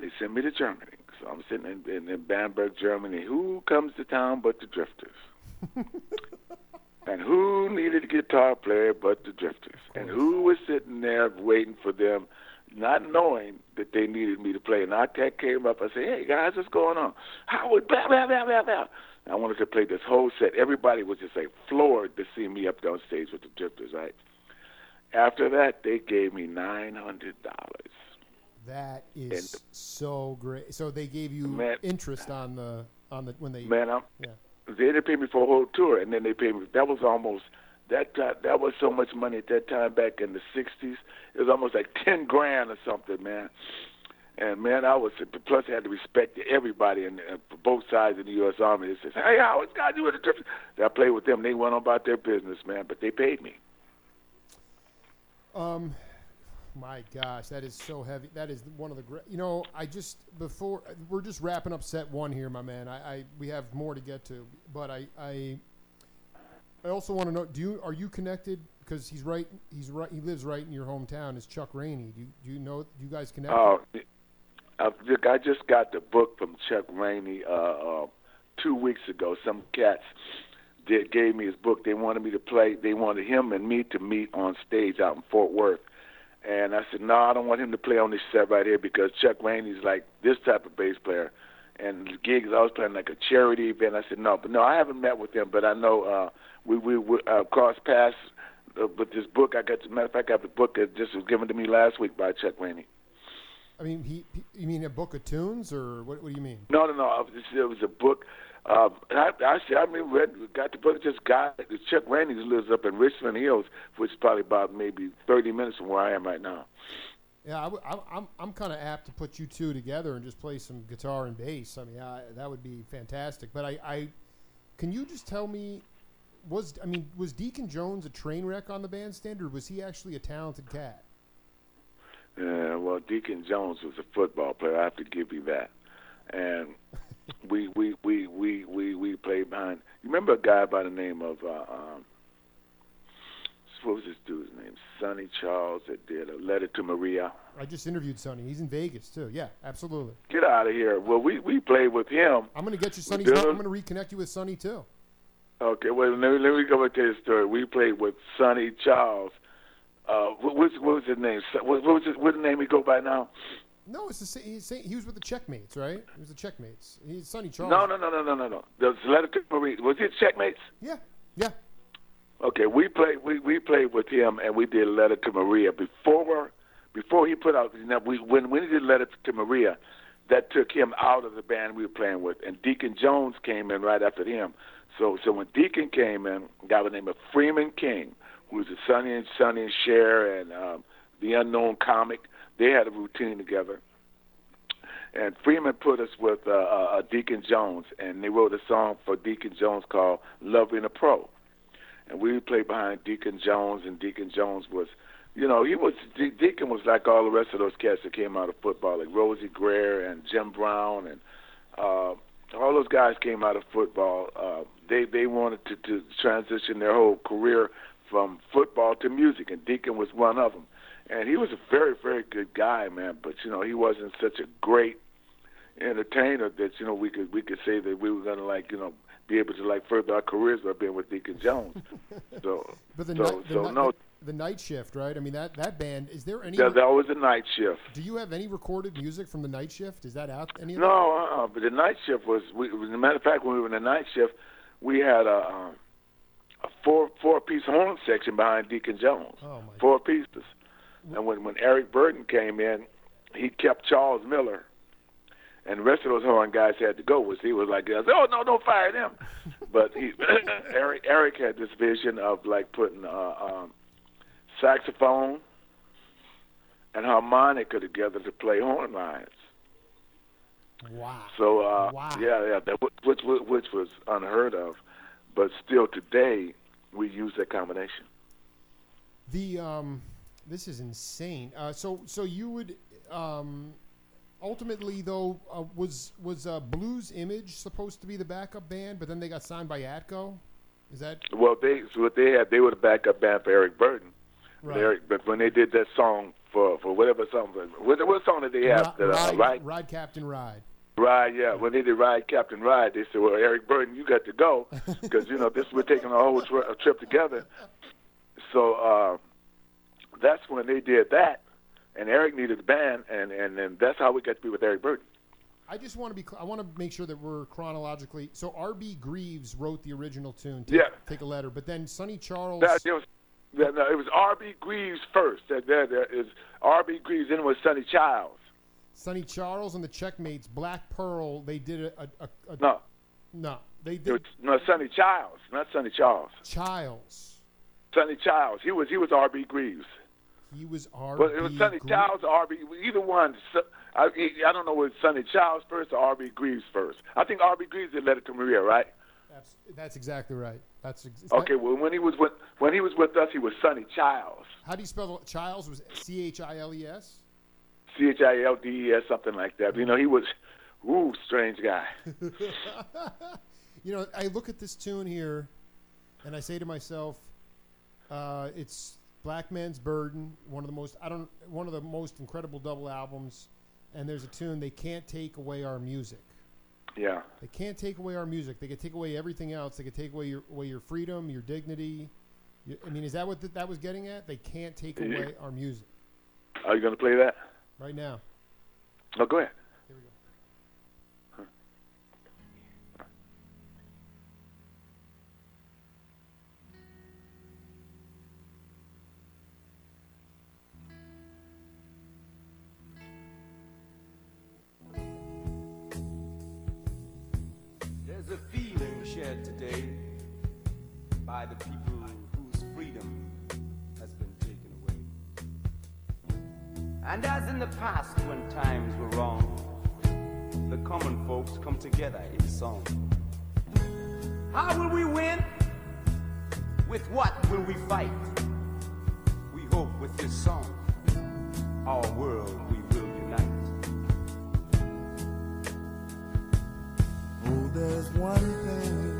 they sent me to Germany. So I'm sitting in, in, in Bamberg, Germany. Who comes to town but the Drifters? and who needed a guitar player but the Drifters? And who was sitting there waiting for them, not knowing that they needed me to play? And I ca- came up. I said, "Hey guys, what's going on?" Howard, blah blah blah blah blah. I wanted to play this whole set. Everybody was just like floored to see me up on stage with the Drifters, right? After that, they gave me nine hundred dollars. That is so great. So they gave you Man. interest on the on the when they Man, I'm, yeah. they didn't pay me for a whole tour, and then they paid me. That was almost that time, that was so much money at that time back in the '60s. It was almost like ten grand or something, man. And man, I was plus I had to respect everybody and uh, both sides of the U.S. Army. They says, "Hey, Howard, God, you were the difference." I played with them. They went on about their business, man, but they paid me. Um, my gosh, that is so heavy. That is one of the great. You know, I just before we're just wrapping up set one here, my man. I, I we have more to get to, but I I, I also want to know. Do you are you connected? Because he's right. He's right. He lives right in your hometown. Is Chuck Rainey? Do you, do you know? Do you guys connect? Oh, I, I just got the book from Chuck Rainey uh, uh, two weeks ago. Some cats did gave me his book. They wanted me to play. They wanted him and me to meet on stage out in Fort Worth. And I said, no, I don't want him to play on this set right here because Chuck Rainey's like this type of bass player. And the gigs I was playing like a charity event. I said, no, but no, I haven't met with him, but I know uh, we we, we uh, crossed paths uh, with this book. I got, matter of fact, I got the book that just was given to me last week by Chuck Rainey. I mean, he, he. You mean a book of tunes, or what? What do you mean? No, no, no. It was a book. Uh, I, I said, I mean, read, got the book. Just got it. Chuck Rainey lives up in Richland Hills, which is probably about maybe 30 minutes from where I am right now. Yeah, I, w- I- I'm I'm kind of apt to put you two together and just play some guitar and bass. I mean, I, that would be fantastic. But I, I, can you just tell me, was I mean, was Deacon Jones a train wreck on the bandstand, or was he actually a talented cat? Yeah, well, Deacon Jones was a football player. I have to give you that. And we we we we we we played behind. You remember a guy by the name of uh, um, what was this dude's name? Sonny Charles that did a letter to Maria. I just interviewed Sonny. He's in Vegas too. Yeah, absolutely. Get out of here. Well, we we played with him. I'm gonna get you Sonny's. Bill- I'm gonna reconnect you with Sonny too. Okay, well, let me, let me go back to his story. We played with Sonny Charles. Uh, what, what's, what was his name? What, what was his, what's the name he go by now? No, it's the same. He's saying he was with the Checkmates, right? He was the Checkmates. He's Sonny Charles. No, no, no, no, no, no, no. The letter to Maria. Was it Checkmates? Yeah, yeah. Okay, we played we, we played with him and we did Letter to Maria before before he put out know, we when when he did Letter to Maria, that took him out of the band we were playing with and Deacon Jones came in right after him. So so when Deacon came in, a guy by the name of Freeman King, who was a Sonny and Sonny and Cher and um, the unknown comic, they had a routine together. And Freeman put us with uh, uh, Deacon Jones, and they wrote a song for Deacon Jones called "Loving a Pro." and we played behind Deacon Jones, and Deacon Jones was, you know, he was De- Deacon was like all the rest of those cats that came out of football, like Rosey Grier and Jim Brown, and uh, all those guys came out of football. Uh, they they wanted to, to transition their whole career from football to music, and Deacon was one of them. And he was a very very good guy, man. But you know, he wasn't such a great entertainer that you know we could we could say that we were gonna like you know be able to like further our careers by being with Deacon Jones. so But the so night, the, so night- no, the night shift, right? I mean that that band. Is there any? that, that was a night shift. do you have any recorded music from the night shift? Is that out? Any of No, uh, but the night shift was. We, as a matter of fact, when we were in the night shift, we had a, um, a four four piece horn section behind Deacon Jones. Oh my. Four pieces. And when when Eric Burdon came in, he kept Charles Miller. And the rest of those horn guys had to go. Was he was like, oh no, don't fire them. but he, Eric Eric had this vision of like putting uh, um, saxophone and harmonica together to play horn lines. Wow. So uh, Wow. yeah, yeah, that which, which which was unheard of, but still today we use that combination. The um, this is insane. Uh, so so you would um, ultimately though uh, was was uh, Blues Image supposed to be the backup band, but then they got signed by Atco. Is that Well, they so what they had they were the backup band for Eric Burdon. right? Eric, but when they did that song for for whatever song, what, what song did they have? Ri- that, uh, ride, ride, Captain, ride. Ride, yeah. When they did Ride Captain Ride, they said, "Well, Eric Burdon, you got to go because you know this we're taking a whole tri- trip together." So uh, that's when they did that, and Eric needed the band, and and and that's how we got to be with Eric Burdon. I just want to be. I want to make sure that we're chronologically. So R.B. Greaves wrote the original tune. Take, Yeah. Take a letter, but then Sonny Charles. That, it was that, no, it was R.B. Greaves first. That there there is R.B. Greaves, then it was Sonny Childs. Sonny Charles and the Checkmates, Black Pearl. They did a, a, a, a No, no. They it was did no Sonny Childs, not Sonny Charles. Childs. Sonny Childs. He was he was R.B. Greaves. He was R. But it was Sonny Childs or R.B. Either one. I, I don't know was Sonny Childs first or R.B. Greaves first. I think R.B. Greaves did Letter to Maria, right? That's, that's exactly right. That's ex- Okay, well when he was with when he was with us, he was Sonny Childs, How do you spell the Childs? Was C H I L E S? C H I L D E S, something like that. You know, he was, ooh, strange guy. You know, I look at this tune here, and I say to myself, uh, it's Black Man's Burden, one of the most I don't one of the most incredible double albums, and there's a tune they can't take away our music. Yeah, They can't take away our music. They could take away everything else. They could take away your away your freedom, your dignity. You- I mean, is that what th- that was getting at? They can't take away our music are you gonna play that? right now. Oh, go ahead. And as in the past when times were wrong, the common folks come together in song. How will we win? With what will we fight? We hope with this song, our world we will unite. Oh, there's one thing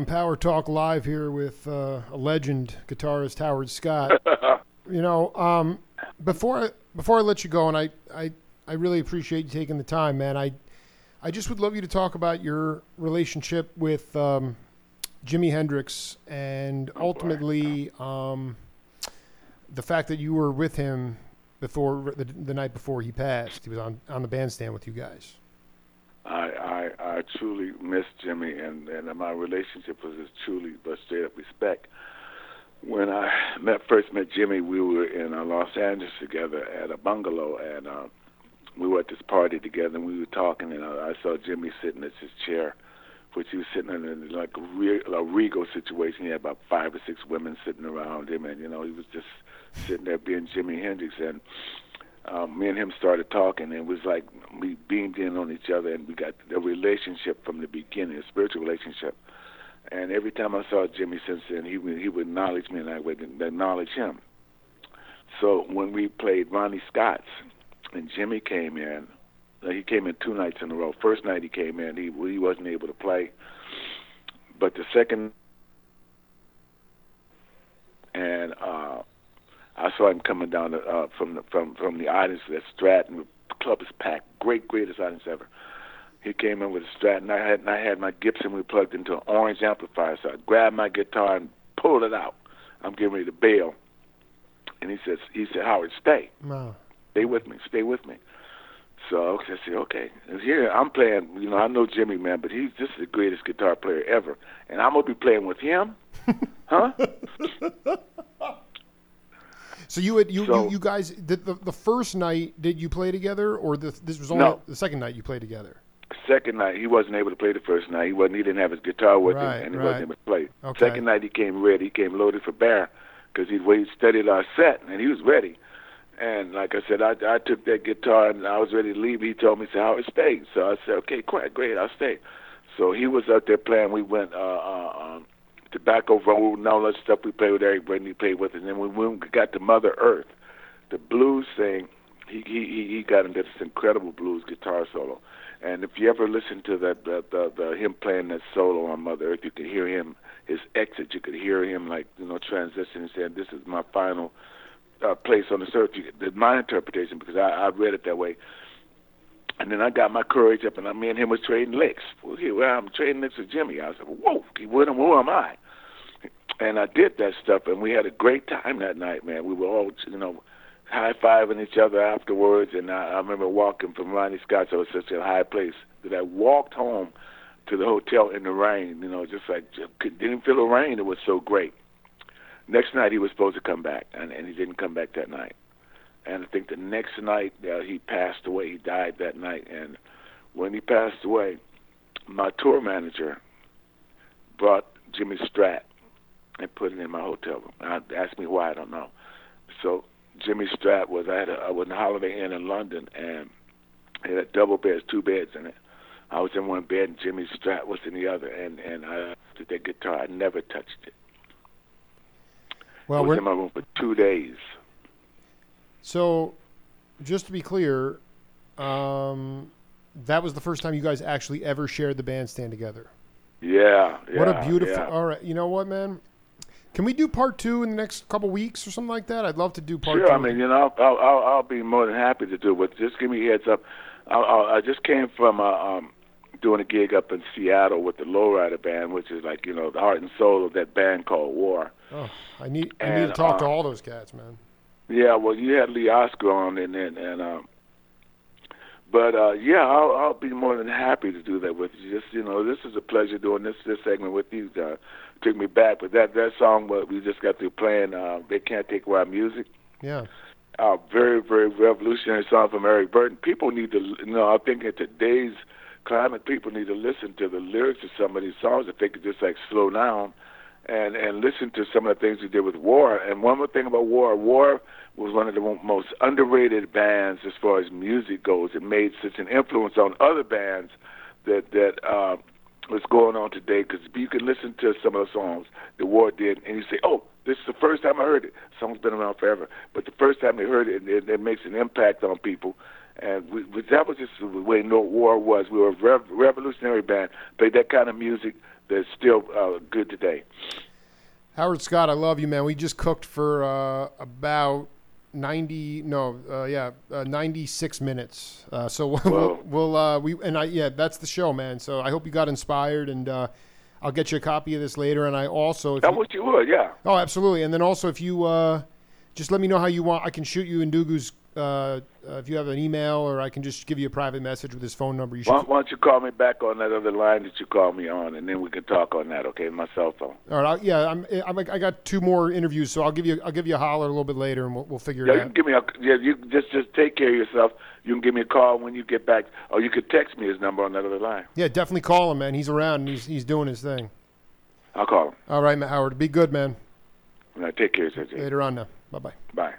on Power Talk Live here with uh, a legend guitarist Howard Scott. you know, um, before I, before I let you go, and I, I I really appreciate you taking the time, man. I I just would love you to talk about your relationship with um, Jimi Hendrix and ultimately um, the fact that you were with him before the, the night before he passed. He was on on the bandstand with you guys. I, I I truly miss Jimi, and and my relationship was just truly but straight up respect. When I met first met Jimi, we were in uh, Los Angeles together at a bungalow, and uh, we were at this party together, and we were talking, and I, I saw Jimi sitting at his chair, which he was sitting in, like a, re- a regal situation. He had about five or six women sitting around him, and you know he was just sitting there being Jimi Hendrix, and um, me and him started talking, and it was like we beamed in on each other, and we got a relationship from the beginning, a spiritual relationship. And every time I saw Jimi since then, he would he would acknowledge me, and I would acknowledge him. So when we played Ronnie Scott's, and Jimi came in, he came in two nights in a row. First night he came in, he he wasn't able to play, but the second, and uh, I saw him coming down the, uh, from the from from the audience at Stratton. The club is packed. Great, greatest audience ever. He came in with a Strat, and I had and I had my Gibson. We plugged into an orange amplifier, so I grabbed my guitar and pulled it out. I'm getting ready to bail, and he says, he said, Howard, stay, Wow. stay with me, stay with me. So I said, okay. And here I'm playing. You know, I know Jimi, man, but he's just the greatest guitar player ever, and I'm gonna be playing with him, huh? So you had you, So- you, you guys did the, the first night did you play together or the, this was only No. the second night you played together? Second night, he wasn't able to play the first night. He wasn't. He didn't have his guitar with Right, him, and he right. wasn't able to play. Okay. Second night, he came ready. He came loaded for bear because he'd he studied our set, and he was ready. And like I said, I, I took that guitar and I was ready to leave. He told me, "Say Howard, stay." So I said, "Okay, quite great, I'll stay." So he was out there playing. We went uh, uh, um, Tobacco Road and all that stuff. We played with Eric. He played with and then when we got to Mother Earth, the blues thing, he he he got into this incredible blues guitar solo. And if you ever listen to that the, the the him playing that solo on Mother Earth, you could hear him his exit. You could hear him like you know transitioning, saying, "This is my final uh, place on this earth." You, that's my interpretation because I, I read it that way. And then I got my courage up, and I, me and him was trading licks. Well, here, well, I'm trading licks with Jimi. I said, "Whoa, what am, who am I?" And I did that stuff, and we had a great time that night, man. We were all, you know, high fiving each other afterwards. And I, I remember walking from Ronnie Scott's. I was such a high place that I walked home to the hotel in the rain. You know, just like just didn't feel the rain. It was so great. Next night he was supposed to come back, and, and he didn't come back that night. And I think the next night uh, he passed away. He died that night, and when he passed away, my tour manager brought Jimi Strat and put it in my hotel room. And asked me why, I don't know. So Jimi Strat was I had a, I was in a Holiday Inn in London, and it had double beds, two beds in it. I was in one bed, and Jimi Strat was in the other, and and I did that guitar. I never touched it. Well, I was in my room for two days. so just to be clear, um, that was the first time you guys actually ever shared the bandstand together. Yeah, yeah. what a beautiful! yeah. All right, you know what, man? Can we do part two in the next couple weeks or something like that? I'd love to do part Sure, two. I mean, you know, I'll, I'll, I'll be more than happy to do it. But just give me a heads up. I, I, I just came from uh, um, doing a gig up in Seattle with the Lowrider Band, which is like you know the heart and soul of that band called War. oh, I need I need to and, talk to uh, all those cats, man. Yeah, well, you had Lee Oskar on, and and, and um, but uh, yeah, I'll, I'll be more than happy to do that with you. Just you know, this is a pleasure doing this this segment with you. Uh, took me back, but that that song what we just got through playing, uh, they can't take away our music. Yeah, a very, very revolutionary song from Eric Burdon. People need to, you know, I think in today's climate, people need to listen to the lyrics of some of these songs if they could just like slow down and and listen to some of the things he did with War. And one more thing about War, War was one of the most underrated bands as far as music goes. It made such an influence on other bands that that uh, was going on today. Because you can listen to some of the songs the War did, and you say, "Oh, this is the first time I heard it." Song's been around forever, but the first time they heard it, it, it makes an impact on people. And we, we, that was just the way No War was. We were a rev- revolutionary band, played that kind of music that's still uh, good today. Howard Scott, I love you, man. We just cooked for uh, about ninety, no, uh, yeah, uh, ninety-six minutes. Uh, so we'll, we'll uh, we and I, yeah, that's the show, man. So I hope you got inspired, and uh, I'll get you a copy of this later. And I also, if I you, wish you would, yeah. oh, absolutely. And then also, if you uh, just let me know how you want, I can shoot you Ndugu's. Uh, uh, if you have an email, or I can just give you a private message with his phone number. You should. Why, why don't you call me back on that other line that you called me on, and then we can talk on that, okay? My cell phone. All right, I'll, yeah, I'm, I'm, I got two more interviews, so I'll give you, I'll give you a holler a little bit later, and we'll, we'll figure Yeah, it you out. can give me a yeah. You just just take care of yourself. You can give me a call when you get back, or you could text me his number on that other line. Yeah, definitely call him, man. He's around and he's he's doing his thing. I'll call him. All right, Howard. Be good, man. All right, take care. Later on now. Bye bye. Bye.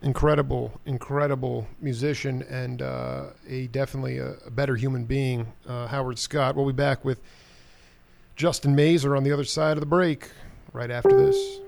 Incredible, incredible musician and uh, a definitely a, a better human being, uh, Howard Scott. We'll be back with Justin Mazer on the other side of the break right after this.